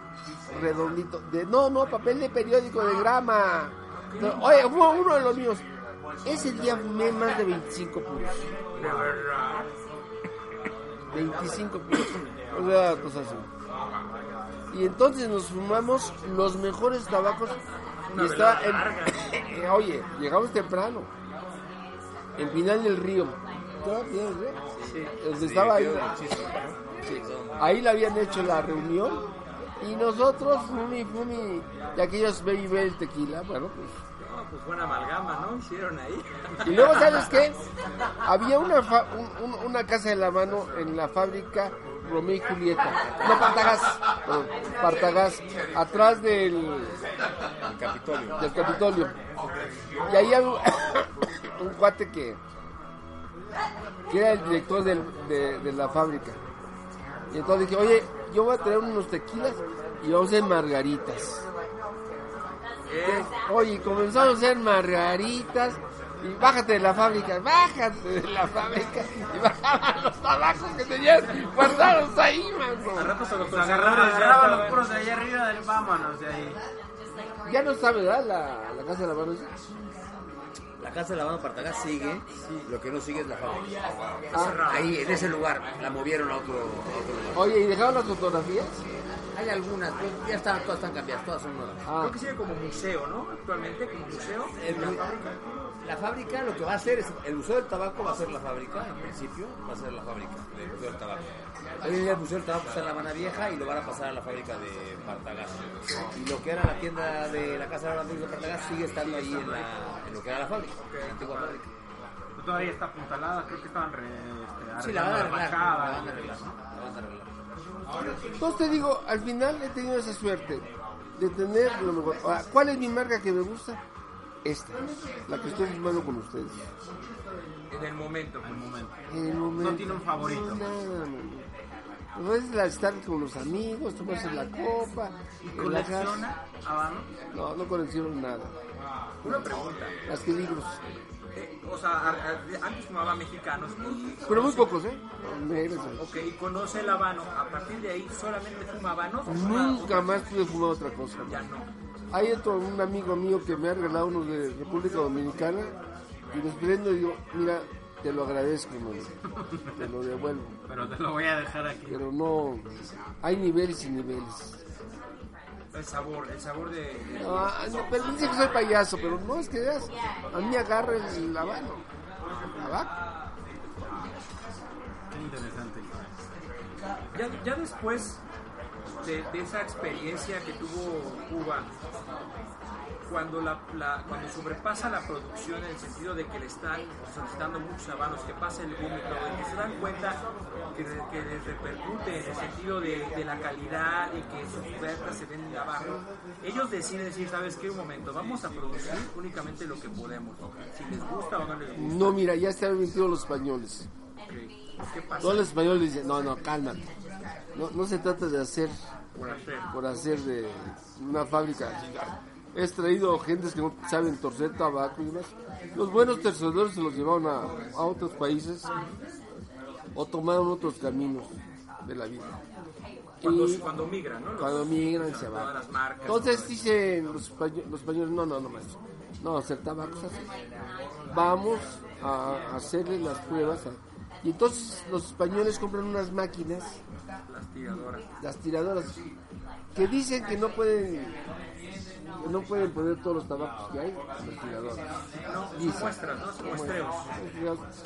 [SPEAKER 1] redondito. De, no, no, papel de periódico, de grama. No, oye, fue uno de los míos. Ese día fumé más de 25 puros. 25 puros. O sea, pues así. Y entonces nos fumamos los mejores tabacos. Y está en- Oye, llegamos temprano. En final del río. ¿Todavía, eh? Donde estaba ahí. Sí. Ahí le habían hecho la reunión. Y nosotros, fumi, fumi. Y aquellos baby el tequila. Bueno, pues.
[SPEAKER 3] No, pues buena amalgama, ¿no? Hicieron ahí.
[SPEAKER 1] Y luego, ¿sabes qué? Había una, fa- un- un- una casa de la mano en la fábrica Romeo y Julieta. No, Partagás. perdón, Partagás. Atrás del,
[SPEAKER 5] Capitolio.
[SPEAKER 1] del Capitolio. Y ahí había un, un cuate que, que era el director del- de, de la fábrica. Y entonces dije, oye, yo voy a traer unos tequilas y vamos a hacer margaritas.
[SPEAKER 3] Eh,
[SPEAKER 1] Oye, comenzamos a hacer margaritas y bájate de la fábrica, bájate de la fábrica y bajaban los tabacos que tenían guardados ahí,
[SPEAKER 3] al
[SPEAKER 1] mano.
[SPEAKER 3] rato se los
[SPEAKER 2] Pues agarraban,
[SPEAKER 3] ya
[SPEAKER 2] agarraban los puros de allá arriba del vámonos de ahí.
[SPEAKER 1] Ya no está, ¿verdad? La, la casa de la mano.
[SPEAKER 5] La casa de la banda Partagás sigue, lo que no sigue es la fábrica.
[SPEAKER 1] Ah,
[SPEAKER 5] Ahí, en ese lugar, la movieron a otro, a otro lugar.
[SPEAKER 1] oye, ¿y dejaron las fotografías?
[SPEAKER 5] Hay algunas, pero ya están, todas están cambiadas, todas son nuevas.
[SPEAKER 1] Ah,
[SPEAKER 3] Creo que sigue como museo, ¿no? Actualmente como museo.
[SPEAKER 5] El-
[SPEAKER 3] la fábrica.
[SPEAKER 5] La fábrica lo que va a hacer es, el Museo del Tabaco va a ser la fábrica, en principio, va a ser la fábrica del Museo del Tabaco. Hoy en día el Museo del Tabaco está en La Habana Vieja y lo van a pasar a la fábrica de Partagás. Y lo que era la tienda de la Casa de la de Partagás sigue estando ahí en, la, en lo que era la fábrica, la antigua fábrica.
[SPEAKER 4] Pues todavía está apuntalada, creo que estaban re, este,
[SPEAKER 5] Sí, la van a arreglar, la van a arreglar, la van a arreglar.
[SPEAKER 1] Entonces te digo, al final he tenido esa suerte de tener lo mejor. Ahora, ¿Cuál es mi marca que me gusta? Esta, la que estoy fumando con ustedes.
[SPEAKER 3] En el momento.
[SPEAKER 4] En el momento.
[SPEAKER 1] En el momento,
[SPEAKER 4] No tiene un favorito.
[SPEAKER 1] no, nada, no, no. Es la estar con los amigos, tomarse la copa.
[SPEAKER 4] ¿Colecciona habanos?
[SPEAKER 1] No, no colecciono nada.
[SPEAKER 3] Una pregunta.
[SPEAKER 1] Las que libros.
[SPEAKER 3] Eh, o sea, a- a- antes fumaba mexicanos.
[SPEAKER 1] Pero muy pocos, ¿eh?
[SPEAKER 3] Ok, y conoce el habano. A partir de ahí, ¿solamente fuma habanos?
[SPEAKER 1] Nunca más pude fumar otra cosa.
[SPEAKER 3] Ya no.
[SPEAKER 1] Hay otro, un amigo mío que me ha regalado uno de República Dominicana y los prendo y digo, mira, te lo agradezco, hermano. te lo devuelvo.
[SPEAKER 4] Pero te lo voy a dejar aquí.
[SPEAKER 1] Pero no, hay niveles y niveles.
[SPEAKER 3] El sabor, el sabor de... de-
[SPEAKER 1] No, ah, no, pero dice que soy payaso, pero no es que veas, a mí agarra el habano. Tabaco.
[SPEAKER 4] Qué interesante.
[SPEAKER 3] Ya, ya después de, de esa experiencia que tuvo Cuba, cuando, la, la- cuando sobrepasa la producción en el sentido de que le están solicitando muchos habanos, que pasa el boom y todo, y que se dan cuenta que, que les repercute en el sentido de, de la calidad y que sus ofertas se ven abajo, ellos deciden decir, ¿sabes qué? Un momento, vamos a producir únicamente lo que podemos, si les gusta o no les gusta.
[SPEAKER 1] No, mira, ya están metidos los españoles.
[SPEAKER 3] Ok. ¿Qué pasa?
[SPEAKER 1] Todos los españoles dicen, no, no, cálmate. No, no se trata de hacer
[SPEAKER 3] Por hacer.
[SPEAKER 1] por hacer de una fábrica. He traído gentes que no saben torcer tabaco y demás. Los buenos torcedores se los llevaron a, a otros países o tomaron otros caminos de la vida.
[SPEAKER 3] Cuando,
[SPEAKER 1] Y
[SPEAKER 3] cuando migran, ¿no? Los-
[SPEAKER 1] cuando migran se van.
[SPEAKER 3] las marcas.
[SPEAKER 1] Entonces dicen los, españo- los españoles, no, no, no más. No, hacer tabaco. Vamos a hacerle las pruebas. a- y entonces los españoles compran unas máquinas
[SPEAKER 3] las tiradoras.
[SPEAKER 1] las tiradoras que dicen que no pueden no pueden poner todos los tabacos que hay las tiradoras
[SPEAKER 3] Son muestras, ¿no? Son muestreos.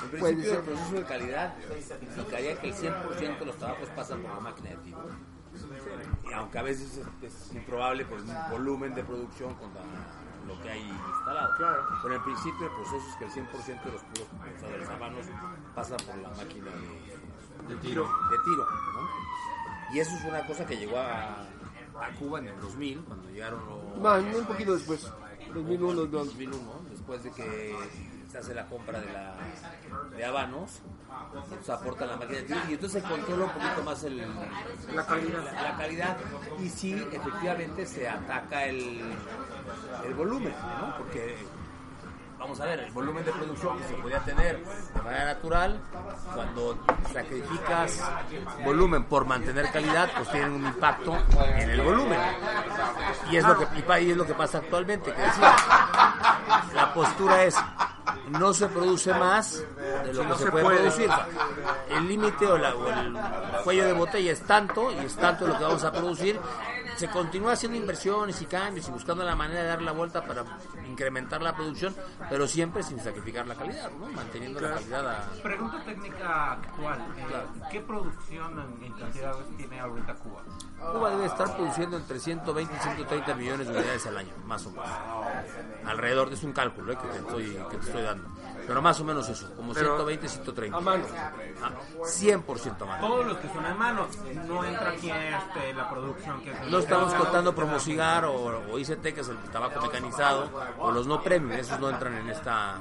[SPEAKER 5] En principio, el proceso de calidad indicaría que el 100% de los tabacos pasan por la máquina de tiro. Y aunque a veces es, es improbable por el volumen de producción con lo que hay instalado.
[SPEAKER 3] Claro.
[SPEAKER 5] Pero en principio el proceso es que el 100% de los puros, o sea, de los habanos pasan por la máquina de,
[SPEAKER 3] De tiro.
[SPEAKER 5] de tiro. ¿no? Y eso es una cosa que llegó a, a Cuba en el 2000, cuando llegaron los...
[SPEAKER 1] más un poquito después 2001 dos-
[SPEAKER 5] 2001, después de que se hace la compra de, la, de habanos, se aporta la máquina de tiro y entonces se controla un poquito más el,
[SPEAKER 3] La calidad.
[SPEAKER 5] la, la calidad y sí, efectivamente se ataca el, el volumen, ¿no? Porque, vamos a ver, el volumen de producción que se podía tener de manera natural, cuando sacrificas volumen por mantener calidad, pues tienen un impacto en el volumen. Y es lo que, y es lo que pasa actualmente, que decía, la postura es no se produce más de lo que
[SPEAKER 3] no
[SPEAKER 5] se,
[SPEAKER 3] se
[SPEAKER 5] puede,
[SPEAKER 3] puede.
[SPEAKER 5] producir. El límite o, la- o el cuello de botella es tanto y es tanto lo que vamos a producir. Se continúa haciendo inversiones y cambios y buscando la manera de dar la vuelta para incrementar la producción, pero siempre sin sacrificar la calidad, ¿no? manteniendo la calidad a,
[SPEAKER 4] Pregunta técnica actual. eh,
[SPEAKER 5] Claro.
[SPEAKER 4] ¿Qué producción en, en cantidades tiene ahorita Cuba?
[SPEAKER 5] Cuba debe estar produciendo entre 120 y 130 millones de unidades al año, más o menos. Alrededor, es un cálculo eh, que, te estoy, que te estoy dando. Pero más o menos eso, como 120, 130.
[SPEAKER 1] a mano
[SPEAKER 5] Ah, 100% a mano.
[SPEAKER 4] Todos los que son en manos. No entra aquí este, la producción que es
[SPEAKER 5] No estamos contando Promocigar o, o ICT, que es el tabaco mecanizado, o los no premium, esos no entran en esta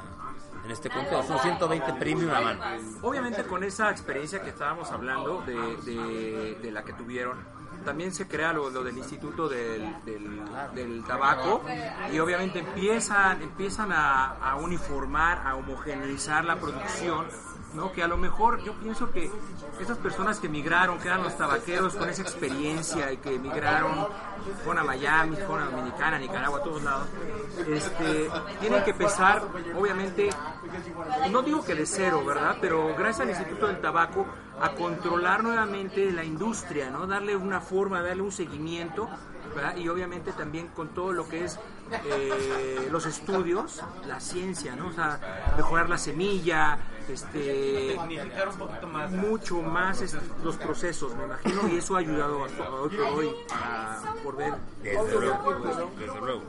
[SPEAKER 5] en este conteo. Son 120 premium a mano.
[SPEAKER 3] Obviamente con esa experiencia que estábamos hablando de, de- de la que tuvieron, también se crea lo, lo del Instituto del, del- Tabaco y obviamente empiezan, empiezan a uniformar, a homogeneizar la producción. ¿No? Que a lo mejor yo pienso que esas personas que emigraron, que eran los tabaqueros con esa experiencia y que emigraron, fueron a Miami, fueron a Dominicana, Nicaragua, a todos lados, este, tienen que empezar, obviamente, no digo que de cero, ¿verdad? Pero gracias al Instituto del Tabaco a controlar nuevamente la industria, ¿no? Darle una forma, darle un seguimiento, ¿verdad? Y obviamente también con todo lo que es eh, los estudios, la ciencia, ¿no? O sea, mejorar la semilla, este,
[SPEAKER 4] Magnificar un poquito más.
[SPEAKER 3] mucho más este, los procesos, me imagino, y eso ha ayudado hasta hoy por hoy a poder
[SPEAKER 5] Desde luego, desde luego.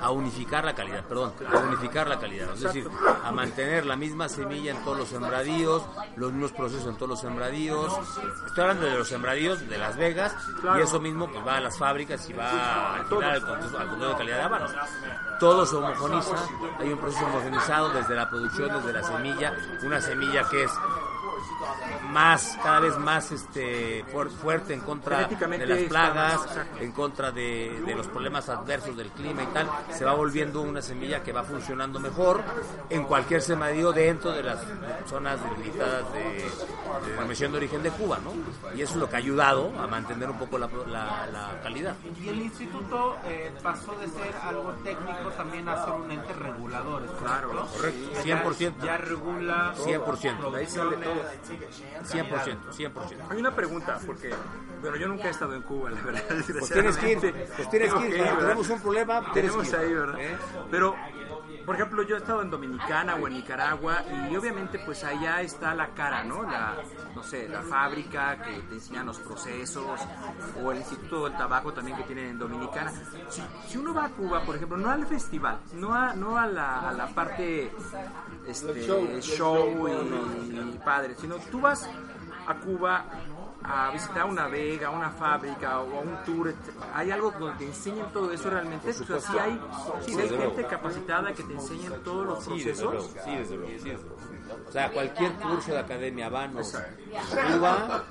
[SPEAKER 5] A unificar la calidad, perdón, a unificar la calidad, es decir, a mantener la misma semilla en todos los sembradíos, los mismos procesos en todos los sembradíos. Estoy hablando de los sembradíos de Las Vegas y eso mismo pues va a las fábricas y va al final al control de calidad de habanos. Todo se homogeniza, hay un proceso homogenizado desde la producción, desde la semilla, una semilla que es más cada vez más este fuer- fuerte en contra de las plagas, en contra de, de los problemas adversos del clima y tal, se va volviendo una semilla que va funcionando mejor en cualquier sembradío dentro de las zonas delimitadas de, de denominación de origen de Cuba, ¿no? Y eso es lo que ha ayudado a mantener un poco la, la- la calidad.
[SPEAKER 4] Y el instituto eh, pasó de ser algo técnico también a ser un ente regulador. ¿es
[SPEAKER 3] Claro,
[SPEAKER 5] correcto,
[SPEAKER 4] Ya-
[SPEAKER 5] 100%.
[SPEAKER 4] Ya regula
[SPEAKER 5] 100%.
[SPEAKER 3] De ahí sale todo.
[SPEAKER 5] 100%, 100%.
[SPEAKER 3] Hay una pregunta, porque bueno, yo nunca he estado en Cuba, la verdad.
[SPEAKER 5] Pues tienes que ir, pues tienes que ir, cuando
[SPEAKER 3] ¿verdad?
[SPEAKER 5] tenemos un problema,
[SPEAKER 3] tenemos ahí, ¿verdad?
[SPEAKER 5] ¿Eh?
[SPEAKER 3] Pero, por ejemplo, yo he estado en Dominicana o en Nicaragua y obviamente pues allá está la cara, ¿no? La, no sé, la fábrica que te enseñan los procesos o el Instituto del Tabaco también que tienen en Dominicana. Si, si uno va a Cuba, por ejemplo, no al festival, no a, no a, la, a la parte este,
[SPEAKER 1] El show, el
[SPEAKER 3] show y, y padre, sino tú vas a Cuba a visitar una vega, una fábrica o a un tour. ¿hay algo donde te enseñen todo eso realmente? O sea, si hay, si hay gente capacitada que te enseñen todos los
[SPEAKER 5] Sí,
[SPEAKER 3] procesos.
[SPEAKER 5] sí, desde luego, sí, desde luego. O sea, cualquier curso de academia Vanos Cuba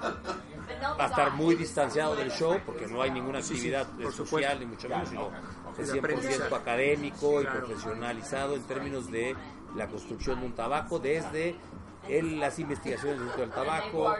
[SPEAKER 5] va a estar muy distanciado del show porque no hay ninguna actividad social
[SPEAKER 3] supuesto.
[SPEAKER 5] ni mucho menos, sino es
[SPEAKER 3] de
[SPEAKER 5] 100%
[SPEAKER 3] aprendizaje.
[SPEAKER 5] académico y profesionalizado en términos de la construcción de un tabaco desde el- las investigaciones del Instituto del Tabaco,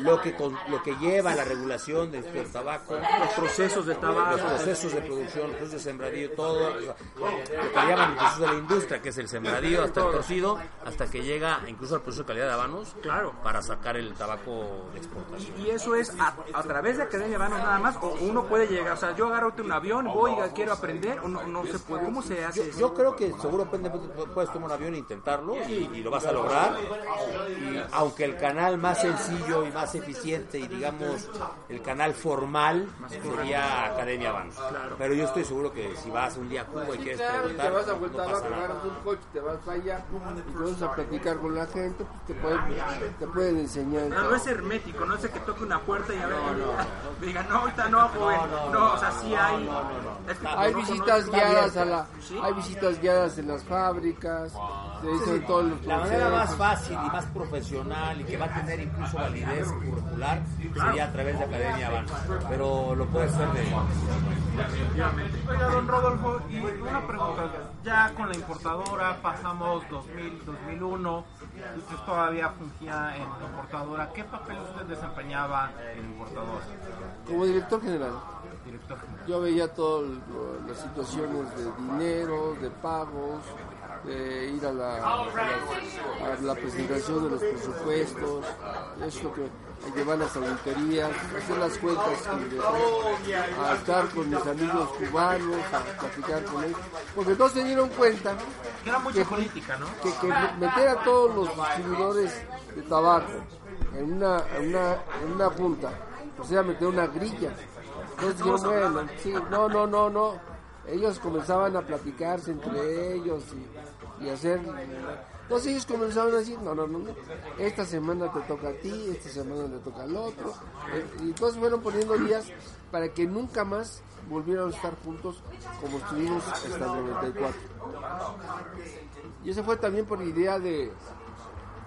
[SPEAKER 5] lo que, con- lo que lleva a la regulación del Instituto del Tabaco,
[SPEAKER 3] Los procesos de tabaco.
[SPEAKER 5] los procesos de producción, los procesos de sembradío, todo, o sea, lo que llaman el proceso de la industria, que es el sembradío hasta el torcido, hasta que llega incluso al proceso de calidad de habanos,
[SPEAKER 3] Claro.
[SPEAKER 5] para sacar el tabaco de exportación.
[SPEAKER 3] Y eso es a, a través de Academia Vanos nada más, o uno puede llegar, o sea, yo agarro un avión, voy, quiero aprender, o no, no se puede, ¿cómo se hace eso?
[SPEAKER 5] Yo creo que seguro puede- puedes tomar un avión e intentarlo y, y lo vas a lograr. tell you aunque el canal más sencillo y más eficiente y digamos el canal formal sería Academia Vanos. Pero yo estoy seguro que si vas un día a Cuba y quieres
[SPEAKER 1] Claro, y
[SPEAKER 5] preguntar,
[SPEAKER 1] te vas a
[SPEAKER 5] no
[SPEAKER 1] vuelta
[SPEAKER 5] pasa nada.
[SPEAKER 1] un coche, te vas allá y te vas a platicar con la gente, pues te pueden, te pueden enseñar.
[SPEAKER 3] No, no es hermético, no es el que toque una puerta y a ver, diga, no, ahorita no, joven. No, o sea, sí hay. es que
[SPEAKER 1] Hay visitas guiadas a la,
[SPEAKER 3] ¿Sí?
[SPEAKER 1] hay visitas guiadas en las fábricas, te dicen todos los
[SPEAKER 5] La manera más fácil y más profesional y que va a tener incluso validez curricular sería a través de Academia Vanos. Pero lo puede ser de...
[SPEAKER 4] Oiga, don Rodolfo, y una pregunta. Ya con la importadora pasamos 2000, 2001, usted todavía fungía en la importadora. ¿Qué papel usted desempeñaba en la importadora?
[SPEAKER 1] Como director general,
[SPEAKER 4] Director general.
[SPEAKER 1] yo veía todas las situaciones de dinero, de pagos, de ir a la, a la presentación de los presupuestos, eso que a llevar las auditorías, hacer las cuentas, a estar con mis amigos cubanos, a platicar con ellos, porque todos se dieron cuenta
[SPEAKER 4] Que mucha política, ¿no?
[SPEAKER 1] que, que meter a todos los distribuidores de tabaco en una, en una, en una punta, o sea, meter una grilla. Entonces dijeron, bueno, sí, no, no, no, no. Ellos comenzaban a platicarse entre ellos y, y hacer... Entonces ellos comenzaban a decir, no, no, no, no, esta semana te toca a ti, esta semana le toca al otro. Eh, Y entonces fueron poniendo días para que nunca más volvieran a estar juntos como estuvimos hasta el 94. Y eso fue también por idea de,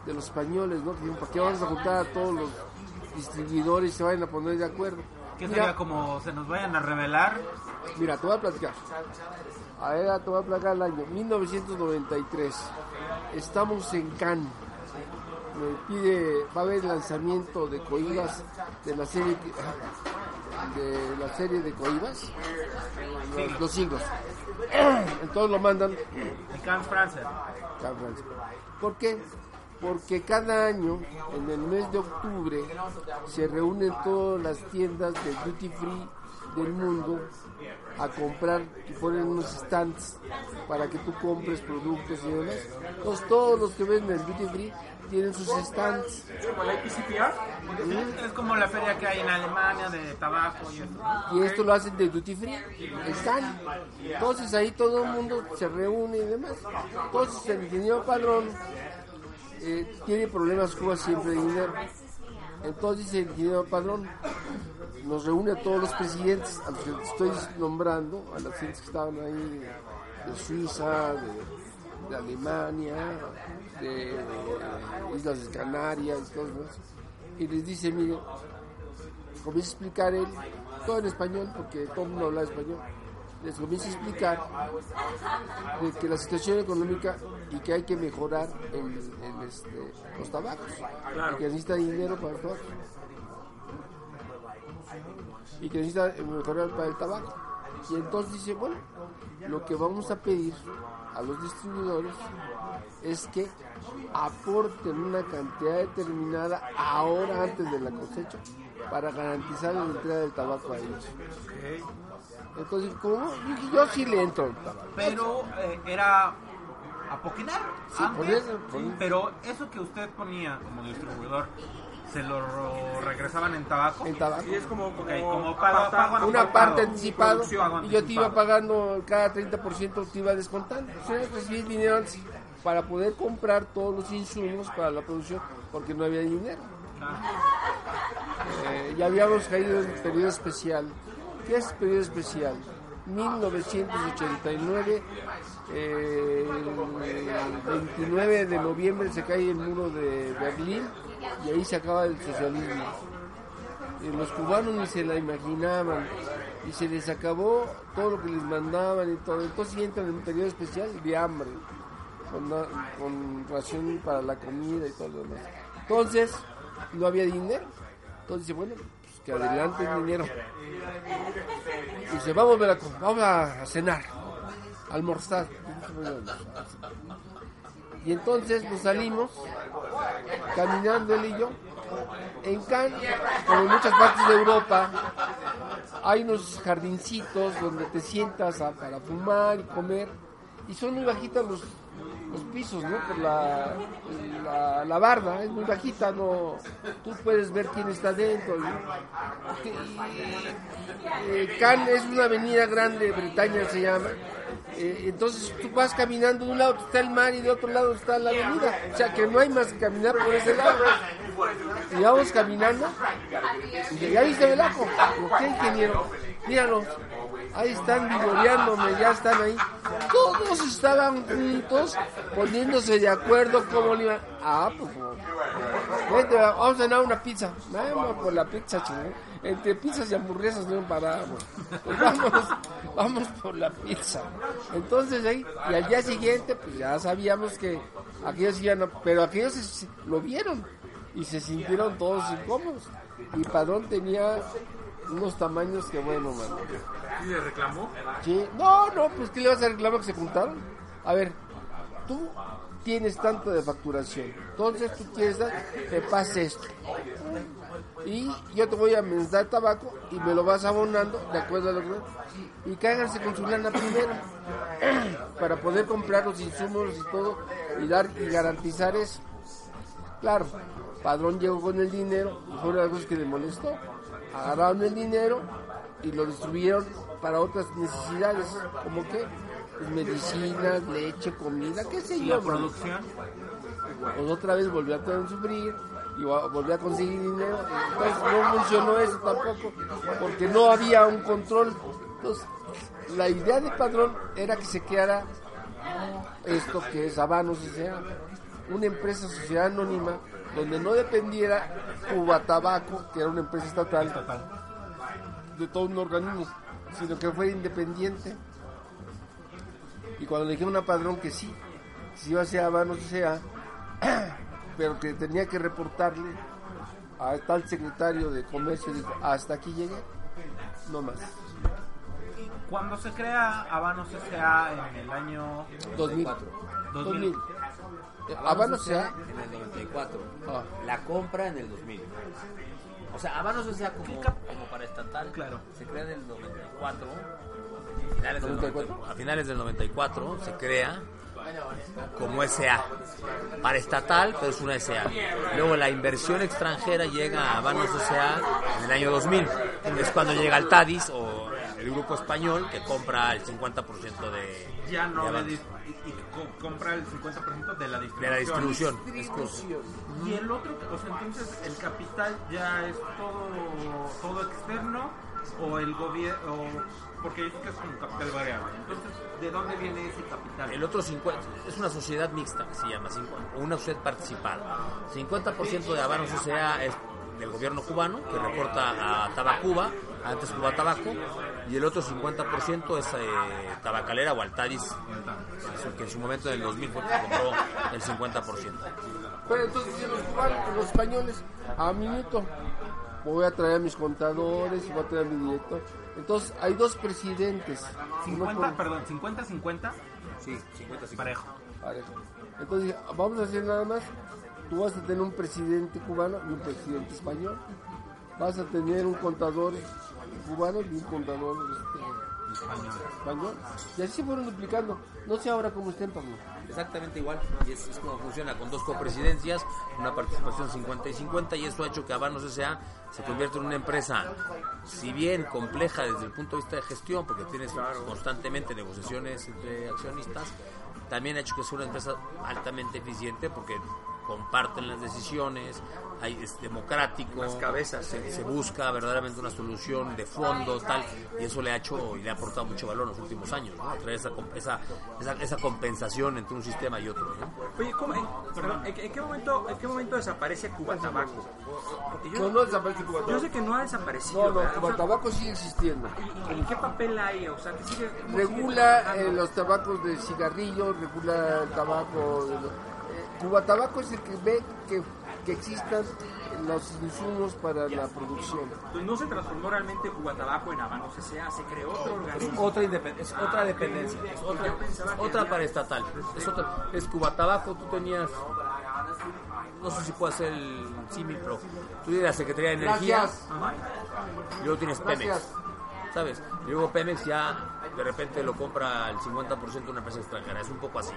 [SPEAKER 1] de los españoles, ¿no? Que dijeron, ¿para qué vamos a juntar a todos los distribuidores y se vayan a poner de acuerdo?
[SPEAKER 4] ¿Qué
[SPEAKER 1] Mira,
[SPEAKER 4] sería como se nos vayan a revelar?
[SPEAKER 1] mira, te voy a platicar. A ver, te voy a platicar el año 1993. Estamos en Cannes. Me pide, va a haber el lanzamiento de Coibas de la serie de la serie de Coibas, los, los siglos. Entonces lo mandan
[SPEAKER 4] Cannes, Francia.
[SPEAKER 1] Francisco. ¿Por qué? porque cada año, en el mes de octubre, se reúnen todas las tiendas de duty free del mundo a comprar y ponen unos stands para que tú compres productos y demás. Entonces todos los que venden el duty free tienen sus stands.
[SPEAKER 4] Es como la feria que hay en Alemania de tabaco y
[SPEAKER 1] esto lo hacen de duty free, están. Entonces ahí todo el mundo se reúne y demás. Entonces el ingeniero Padrón eh, tiene problemas como siempre de dinero. Entonces el ingeniero Padrón nos reúne a todos los presidentes, a los que estoy nombrando, a los presidentes que estaban ahí de, de Suiza, de, de Alemania, de, Islas de Canarias y todo eso. Y les dice, mire, comienza a explicar él, todo en español, porque todo el mundo habla español, les comienza a explicar de que la situación económica y que hay que mejorar el, el, este, los tabacos, y que necesita dinero para el tabaco, y que necesita mejorar para el tabaco. Y entonces dice, bueno, lo que vamos a pedir a los distribuidores es que aporten una cantidad determinada ahora antes de la cosecha para garantizar la entrega del tabaco a ellos. Entonces, ¿cómo? Yo sí le entro al tabaco.
[SPEAKER 4] Pero eh, era a poquinar
[SPEAKER 1] Sí,
[SPEAKER 4] antes,
[SPEAKER 1] por eso, por
[SPEAKER 4] sí,
[SPEAKER 1] eso.
[SPEAKER 4] pero eso que usted ponía como distribuidor, ¿se lo regresaban en tabaco?
[SPEAKER 1] En tabaco.
[SPEAKER 3] Y es como, como,
[SPEAKER 4] pago-
[SPEAKER 1] Una parte anticipado
[SPEAKER 4] Producción
[SPEAKER 1] y yo te iba pagando cada 30% te iba descontando. O sea, recibí el dinero antes para poder comprar todos los insumos para la producción porque no había dinero. Eh, ya habíamos caído en periodo especial. ¿Qué es periodo especial? 1989, eh, el 29 de noviembre se cae el muro de Berlín y ahí se acaba el socialismo. Los cubanos ni se la imaginaban y se les acabó todo lo que les mandaban y todo. Entonces entran en un periodo especial de hambre, con, con ración para la comida y todo lo demás. Entonces no había dinero. Entonces dice, bueno, pues que adelante el dinero. Y dice, vamos, Veracruz, vamos a cenar, a almorzar. Y entonces nos salimos caminando él y yo. En Cannes, como en muchas partes de Europa, hay unos jardincitos donde te sientas a- para fumar y comer. Y son muy bajitas los, los pisos, ¿no? Por la, la, la barda, es muy bajita, no. Tú puedes ver quién está dentro. eh, Cannes es una avenida grande, Bretaña se llama. Eh, entonces tú vas caminando, de un lado está el mar y de otro lado está la avenida. O sea que no hay más que caminar por ese lado. Y vamos caminando. Y ¿ya viste Velaco? Digo, ¿Qué ingeniero? Míralos. Ahí están vivoreándome, ya están ahí. Todos estaban juntos, poniéndose de acuerdo cómo le iban. Ah, pues vamos a cenar una pizza. Vamos por la pizza, chingón. Entre pizzas y hamburguesas no paramos. Pues vamos, vamos por la pizza. Entonces ahí, y al día siguiente, pues ya sabíamos que aquellos iban a- pero aquellos lo vieron y se sintieron todos incómodos. Y Padrón tenía unos tamaños que bueno, mano.
[SPEAKER 3] ¿Sí le reclamó?
[SPEAKER 1] Sí. No, no, pues ¿qué le vas a reclamar que se juntaron? A ver, tú tienes tanto de facturación, entonces tú quieres dar, te pase esto. Y yo te voy a dar tabaco y me lo vas abonando de acuerdo a lo que... Y cáiganse con su lana primero para poder comprar los insumos y todo y dar y garantizar eso. Claro, Padrón llegó con el dinero y fue una de las cosas que le molestó. Agarraron el dinero y lo distribuyeron para otras necesidades, como que pues, medicinas, leche, comida, qué sé
[SPEAKER 4] ¿Y
[SPEAKER 1] yo.
[SPEAKER 4] la producción?
[SPEAKER 1] Pues otra vez volvió a tener sufrir y volvió a conseguir dinero. Entonces no funcionó eso tampoco, porque no había un control. Entonces, la idea de Padrón era que se quedara esto que es Habanos S.A., una empresa sociedad anónima donde no dependiera Cuba Tabaco, que era una empresa estatal, de todo un organismo, sino que fuera independiente. Y cuando le dijeron a Padrón que sí, si iba a ser Habanos S.A., pero que tenía que reportarle a tal secretario de comercio, dijo, hasta aquí llegué, no más.
[SPEAKER 4] Cuando se crea Habanos S.A. en el año
[SPEAKER 1] 2000. 2000. Habanos sea
[SPEAKER 5] en el 94.
[SPEAKER 1] Ah.
[SPEAKER 5] La compra en el 2000. O sea, Habanos S.A. como, como para estatal
[SPEAKER 4] Claro.
[SPEAKER 5] se crea en el 94. Finales del
[SPEAKER 1] 94.
[SPEAKER 5] 94, a finales del 94 se crea como SA. Para estatal, pero es una SA. Luego la inversión extranjera llega a Habanos S.A. en el año 2000. Es cuando llega el TADIS o el grupo español que compra el 50% de,
[SPEAKER 4] Ya no
[SPEAKER 5] de
[SPEAKER 4] compra el 50% de la distribución.
[SPEAKER 5] de la distribución.
[SPEAKER 4] Y el otro, o sea, entonces el capital ya es todo, todo externo o el gobierno, porque dice que es como capital variable. Entonces, ¿de dónde viene ese capital?
[SPEAKER 5] El otro 50 es una sociedad mixta, se llama, una sociedad participada. 50% de Habanos S.A. es del gobierno cubano, que reporta a Tabacuba, antes Cuba Tabaco, y el otro 50% es eh, Tabacalera o Altadis, que en su momento en el 2000 fue que compró el 50%.
[SPEAKER 1] Pero entonces dicen los cubanos, los españoles, a minuto, voy a traer a mis contadores, voy a traer a mi director. Entonces hay dos presidentes. uno
[SPEAKER 4] 50,
[SPEAKER 1] por-
[SPEAKER 4] perdón, 50-50
[SPEAKER 5] Sí, 50
[SPEAKER 4] parejo.
[SPEAKER 1] parejo. Entonces vamos a hacer nada más, tú vas a tener un presidente cubano y un presidente español. Vas a tener un contador cubano y un contador este, español. Y así se fueron duplicando. No sé ahora cómo estén, Pablo.
[SPEAKER 5] Exactamente igual, y es, es como funciona con dos copresidencias, una participación 50 y 50, y eso ha hecho que Habanos S.A. se convierta en una empresa, si bien compleja desde el punto de vista de gestión, porque tienes constantemente negociaciones entre accionistas, también ha hecho que sea una empresa altamente eficiente porque comparten las decisiones, hay, es democrático,
[SPEAKER 3] Las cabezas.
[SPEAKER 5] se, se busca verdaderamente una solución de fondo, tal, y eso le ha hecho y le ha aportado mucho valor en los últimos años, ¿no? Traer esa, esa, esa, esa compensación entre un sistema y otro. ¿no?
[SPEAKER 3] Oye, ¿cómo, en, perdón, ¿en, qué momento, ¿en qué momento desaparece Cuba Tabaco?
[SPEAKER 1] No,
[SPEAKER 3] yo,
[SPEAKER 1] no desaparece Cuba
[SPEAKER 3] yo
[SPEAKER 1] Tabaco.
[SPEAKER 3] sé que no ha desaparecido.
[SPEAKER 1] No, no, Cuba
[SPEAKER 3] sea,
[SPEAKER 1] Tabaco sigue existiendo.
[SPEAKER 3] ¿y, y qué papel hay? O sea, que sigue, cómo sigue
[SPEAKER 1] regula eh, los tabacos de cigarrillo, regula el tabaco. de eh, Cuba Tabaco es el que ve que, que existan los insumos para la producción.
[SPEAKER 3] Pues no se transformó realmente Cuba Tabaco en Habanos S.A., se creó otro organismo.
[SPEAKER 5] Otra, independ- es otra dependencia, es otra, otra paraestatal. Es, otra, es Cubatabaco, tú tenías, no sé si puede ser el símil, pero tú tienes la Secretaría de Energía y luego tienes Pemex,
[SPEAKER 1] Gracias.
[SPEAKER 5] ¿sabes? Y luego Pemex ya de repente lo compra el 50% de una empresa extranjera, es un poco así.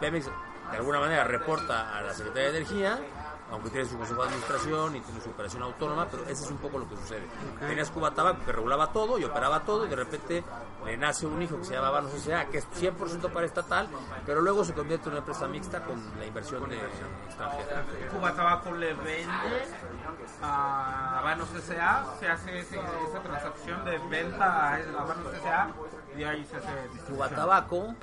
[SPEAKER 5] Pemex de alguna manera reporta a la Secretaría de Energía, aunque tiene su consejo de administración y tiene su operación autónoma, pero ese es un poco lo que sucede. Tenías Cuba Tabaco que regulaba todo y operaba todo y de repente le nace un hijo que se llama Habanos S.A., que es 100% para estatal, pero luego se convierte en una empresa mixta con la inversión de extranjera.
[SPEAKER 4] Cuba Tabaco le vende a Habanos S.A., se hace ese- esa transacción de venta a Habanos S.A. y ahí se hace.
[SPEAKER 5] Cuba Tabaco,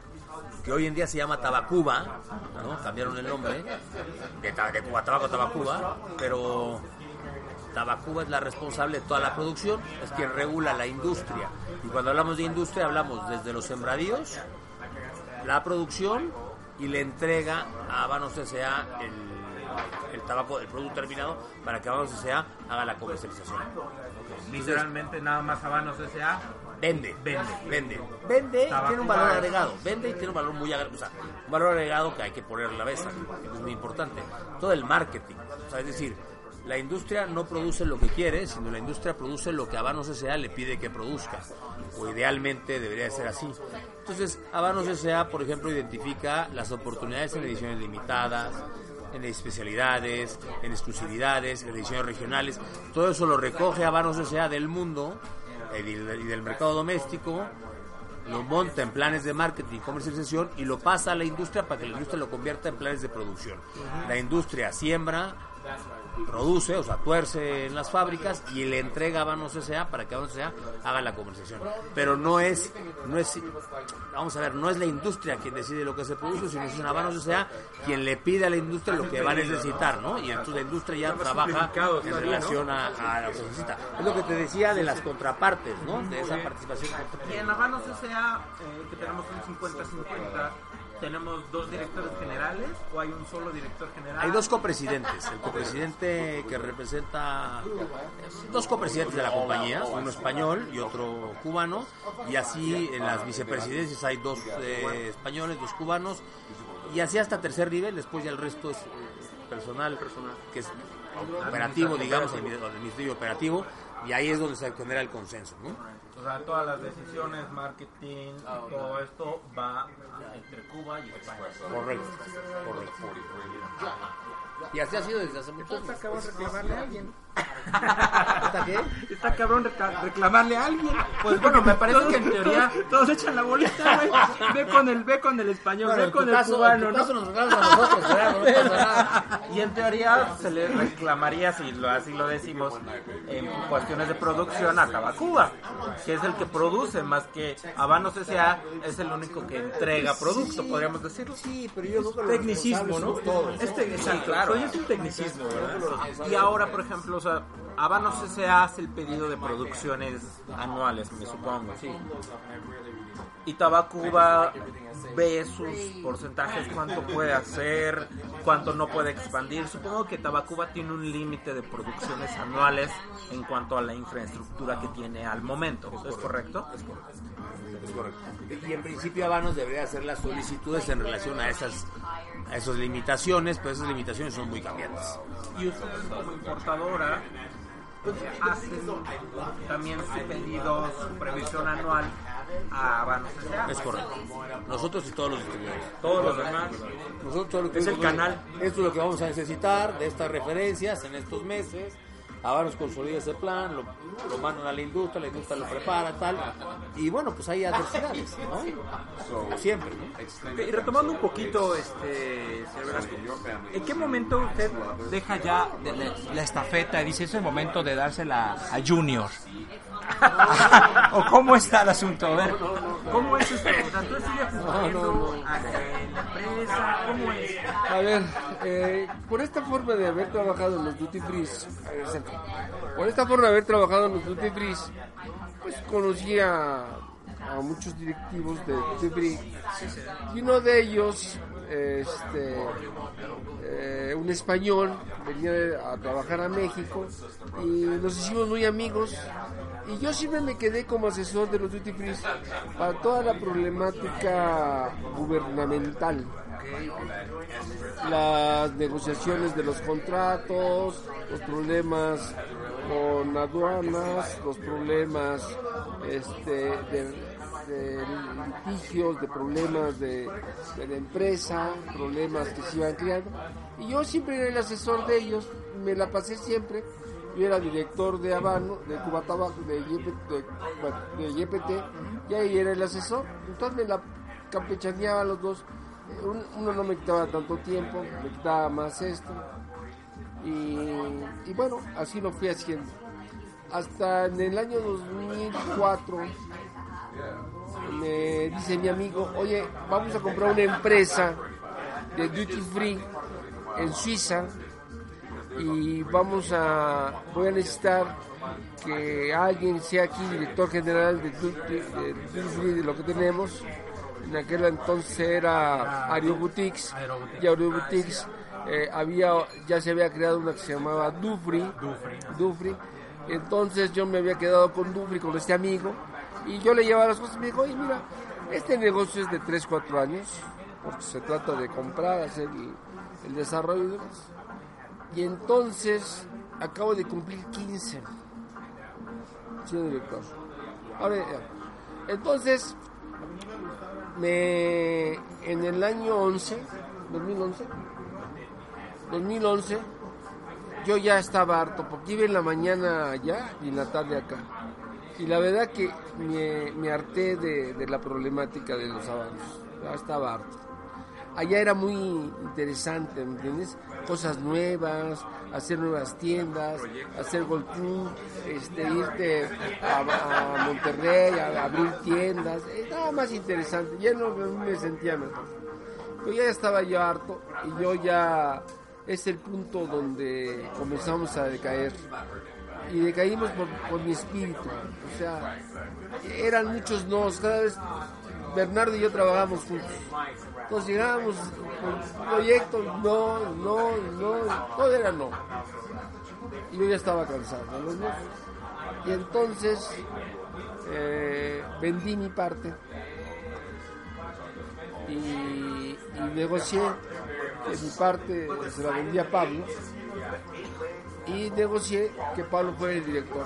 [SPEAKER 5] que hoy en día se llama Tabacuba, ¿no? cambiaron el nombre, de, de Cuba Tabaco Tabacuba, pero Tabacuba es la responsable de toda la producción, es quien regula la industria. Y cuando hablamos de industria hablamos desde los sembradíos, la producción y le entrega a Habanos S.A. el, el tabaco, el producto terminado, para que Habanos S.A. haga la comercialización.
[SPEAKER 4] Literalmente nada más Habanos S.A.
[SPEAKER 5] Vende,
[SPEAKER 4] Vende.
[SPEAKER 5] vende, vende y tiene un valor agregado, vende y tiene un valor muy agregado, o sea, un valor agregado que hay que poner a la mesa, es muy importante. Todo el marketing, o sea, es decir, la industria no produce lo que quiere, sino la industria produce lo que Habanos S.A. le pide que produzca, o idealmente debería de ser así. Entonces, Habanos S.A., por ejemplo, identifica las oportunidades en ediciones limitadas, en especialidades, en exclusividades, en ediciones regionales. Todo eso lo recoge Habanos S.A. del mundo y del, y del mercado doméstico, lo monta en planes de marketing y comercialización y lo pasa a la industria para que la industria lo convierta en planes de producción. La industria siembra, produce, o sea, tuerce en las fábricas y le entrega a Habanos S.A. para que Habanos S.A. haga la comercialización. Pero no es, no es, vamos a ver, no es la industria quien decide lo que se produce, sino es Habanos S.A. quien le pide a la industria lo que va a necesitar, ¿no? Y entonces la industria ya trabaja en relación a, a lo que necesita. Es lo que te decía de las contrapartes, ¿no? De esa participación.
[SPEAKER 4] Y en Habanos S.A., eh, que tenemos un 50-50, ¿tenemos dos directores generales o hay un solo director general?
[SPEAKER 5] Hay dos copresidentes, el copresidente que representa dos copresidentes de la compañía, uno español y otro cubano, y así en las vicepresidencias hay dos eh, españoles, dos cubanos y así hasta tercer nivel, después ya el resto es eh, personal, que es operativo, digamos, el ministerio operativo, y ahí es donde se genera el consenso, ¿no?
[SPEAKER 4] Sea, todas las decisiones, marketing, todo esto va entre Cuba y España.
[SPEAKER 5] Correcto, correcto. Y así ha sido desde hace mucho
[SPEAKER 3] reclamarle a alguien.
[SPEAKER 5] ¿Hasta qué?
[SPEAKER 3] Está cabrón reca- reclamarle a alguien.
[SPEAKER 4] Pues bueno, me parece
[SPEAKER 3] Todos-
[SPEAKER 4] que en teoría-
[SPEAKER 3] Todos, todos echan la bolita, güey. Ve con el, ve con el español,
[SPEAKER 5] Bueno,
[SPEAKER 3] ve con el
[SPEAKER 5] caso,
[SPEAKER 3] cubano, ¿no?
[SPEAKER 5] nos a nosotros, ¿verdad? No pasa nada.
[SPEAKER 4] Y en teoría se le reclamaría, si lo, así lo decimos, en cuestiones de producción a Tabacuba, que es el que produce, más que Habanos S.A. es el único que entrega producto, podríamos decirlo.
[SPEAKER 5] Sí, pero yo creo que
[SPEAKER 3] Tecnicismo, ¿no? Este,
[SPEAKER 4] Sí, claro.
[SPEAKER 3] Es un tecnicismo, ¿verdad?
[SPEAKER 4] Y ahora, por ejemplo, sea, Habanos S.A. hace el pedido de producciones anuales, me supongo. Sí. Y Tabacuba ve sus porcentajes, cuánto puede hacer, cuánto no puede expandir. Supongo que Tabacuba tiene un límite de producciones anuales en cuanto a la infraestructura que tiene al momento. ¿Es correcto?
[SPEAKER 5] Es correcto. Y en principio Habanos debería hacer las solicitudes en relación a esas a esas limitaciones, pero esas limitaciones son muy cambiantes.
[SPEAKER 4] Y ustedes como importadora hacen también su pedido, su previsión anual a.
[SPEAKER 5] Es correcto. Nosotros y todos los distribuidores.
[SPEAKER 3] Todos los demás.
[SPEAKER 5] Nosotros todo lo que
[SPEAKER 3] Es el canal.
[SPEAKER 5] Esto es lo que vamos a necesitar de estas referencias en estos meses. Habanos consolida ese plan, lo, lo mandan a la industria, la industria lo prepara, tal. Y bueno, pues hay adversidades, ¿no? Siempre, ¿no?
[SPEAKER 3] Y retomando un poquito, este, señor Velasco, ¿en qué momento usted deja ya la, la estafeta y dice es el momento de dársela a Junior? ¿O cómo está el asunto? A ver, ¿cómo es esto? O sea, ¿tú sigues en la empresa? ¿Cómo es?
[SPEAKER 1] A ver, eh, por esta forma de haber trabajado en los duty free, por esta forma de haber trabajado en los duty free, pues conocí a, a muchos directivos de duty free y uno de ellos, este, eh, un español, venía a trabajar a México y nos hicimos muy amigos. Y yo siempre me quedé como asesor de los duty free para toda la problemática gubernamental. Las negociaciones de los contratos, los problemas con aduanas, los problemas este, de litigios, de problemas de, de la empresa, problemas que se iban creando. Y yo siempre era el asesor de ellos, me la pasé siempre. Yo era director de Habano, de Cuba Tabaco, de, YP de, de YPT, y ahí era el asesor. Entonces me la campechaneaba los dos. Eh, un- Uno no me quitaba tanto tiempo, me quitaba más esto. Y, y bueno, así lo fui haciendo. Hasta en el año 2004 me dice mi amigo, oye, vamos a comprar una empresa de duty free en Suiza y vamos a, voy a necesitar que alguien sea aquí director general de duty, free de lo que tenemos. En aquel entonces era Ario Boutiques y Ario Boutiques eh, había, ya se había creado una que se llamaba Dufri. Dufri. Entonces yo me había quedado con Dufri, con este amigo, y yo le llevaba las cosas y me dijo, oye, mira, este negocio es de 3, 4 años, porque se trata de comprar, hacer el, el desarrollo y demás. Y entonces acabo de cumplir 15, siendo director. Ahora, entonces, me, en el año 11, 2011, 2011, yo ya estaba harto, porque iba en la mañana allá y en la tarde acá. Y la verdad que me, me harté de, de la problemática de los habanos. Ya estaba harto. Allá era muy interesante, ¿me entiendes? Cosas nuevas, hacer nuevas tiendas, hacer Club, este, irte a, a Monterrey a, abrir tiendas. Estaba más interesante, ya no me sentía mejor. Yo ya estaba yo harto y yo ya es el punto donde comenzamos a decaer. Y decaímos por, mi espíritu. O sea, eran muchos nos. Cada vez Bernardo y yo trabajábamos juntos. Entonces llegábamos con proyectos, no, no, no, todo era no. Y yo ya estaba cansado. Y entonces eh, vendí mi parte y, y negocié que mi parte se la vendía a Pablo y negocié que Pablo fuera el director.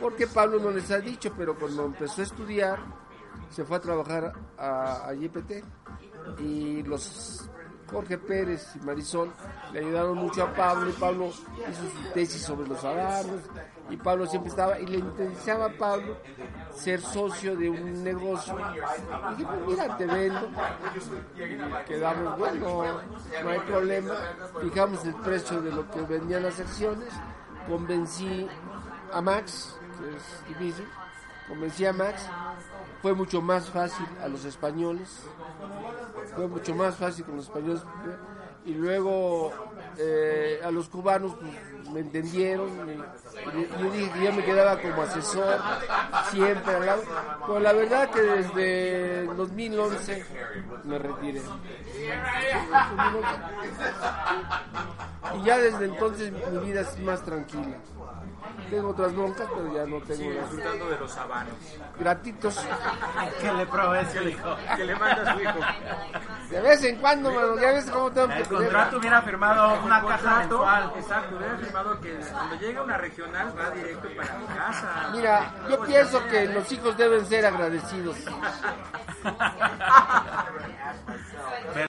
[SPEAKER 1] Porque Pablo no les ha dicho, pero cuando empezó a estudiar, se fue a trabajar a, a y los Jorge Pérez y Marisol le ayudaron mucho a Pablo y Pablo hizo su tesis sobre los habanos y Pablo siempre estaba y le interesaba a Pablo ser socio de un negocio. Y dije pues mira te vendo quedamos bueno no hay problema fijamos el precio de lo que vendían las acciones. Convencí a Max que es difícil. Convencí a Max. Fue mucho más fácil a los españoles. Fue mucho más fácil con los españoles. Y luego eh, a los cubanos pues, me entendieron yo yo me quedaba como asesor siempre al lado. Pero la verdad que desde 2011 me retiré. Y ya desde entonces mi vida es más tranquila tengo otras broncas pero ya no tengo las
[SPEAKER 3] Disfrutando de los habanos.
[SPEAKER 1] gratitos
[SPEAKER 4] Que le probé su hijo.
[SPEAKER 3] Que le manda a su hijo.
[SPEAKER 1] de vez en cuando mano, ya ves cómo tengo que
[SPEAKER 4] El contrato hubiera firmado una caja mensual.
[SPEAKER 3] Exacto, hubiera firmado que cuando llegue una regional va directo para mi casa.
[SPEAKER 1] Mira, yo pienso que los hijos deben ser agradecidos.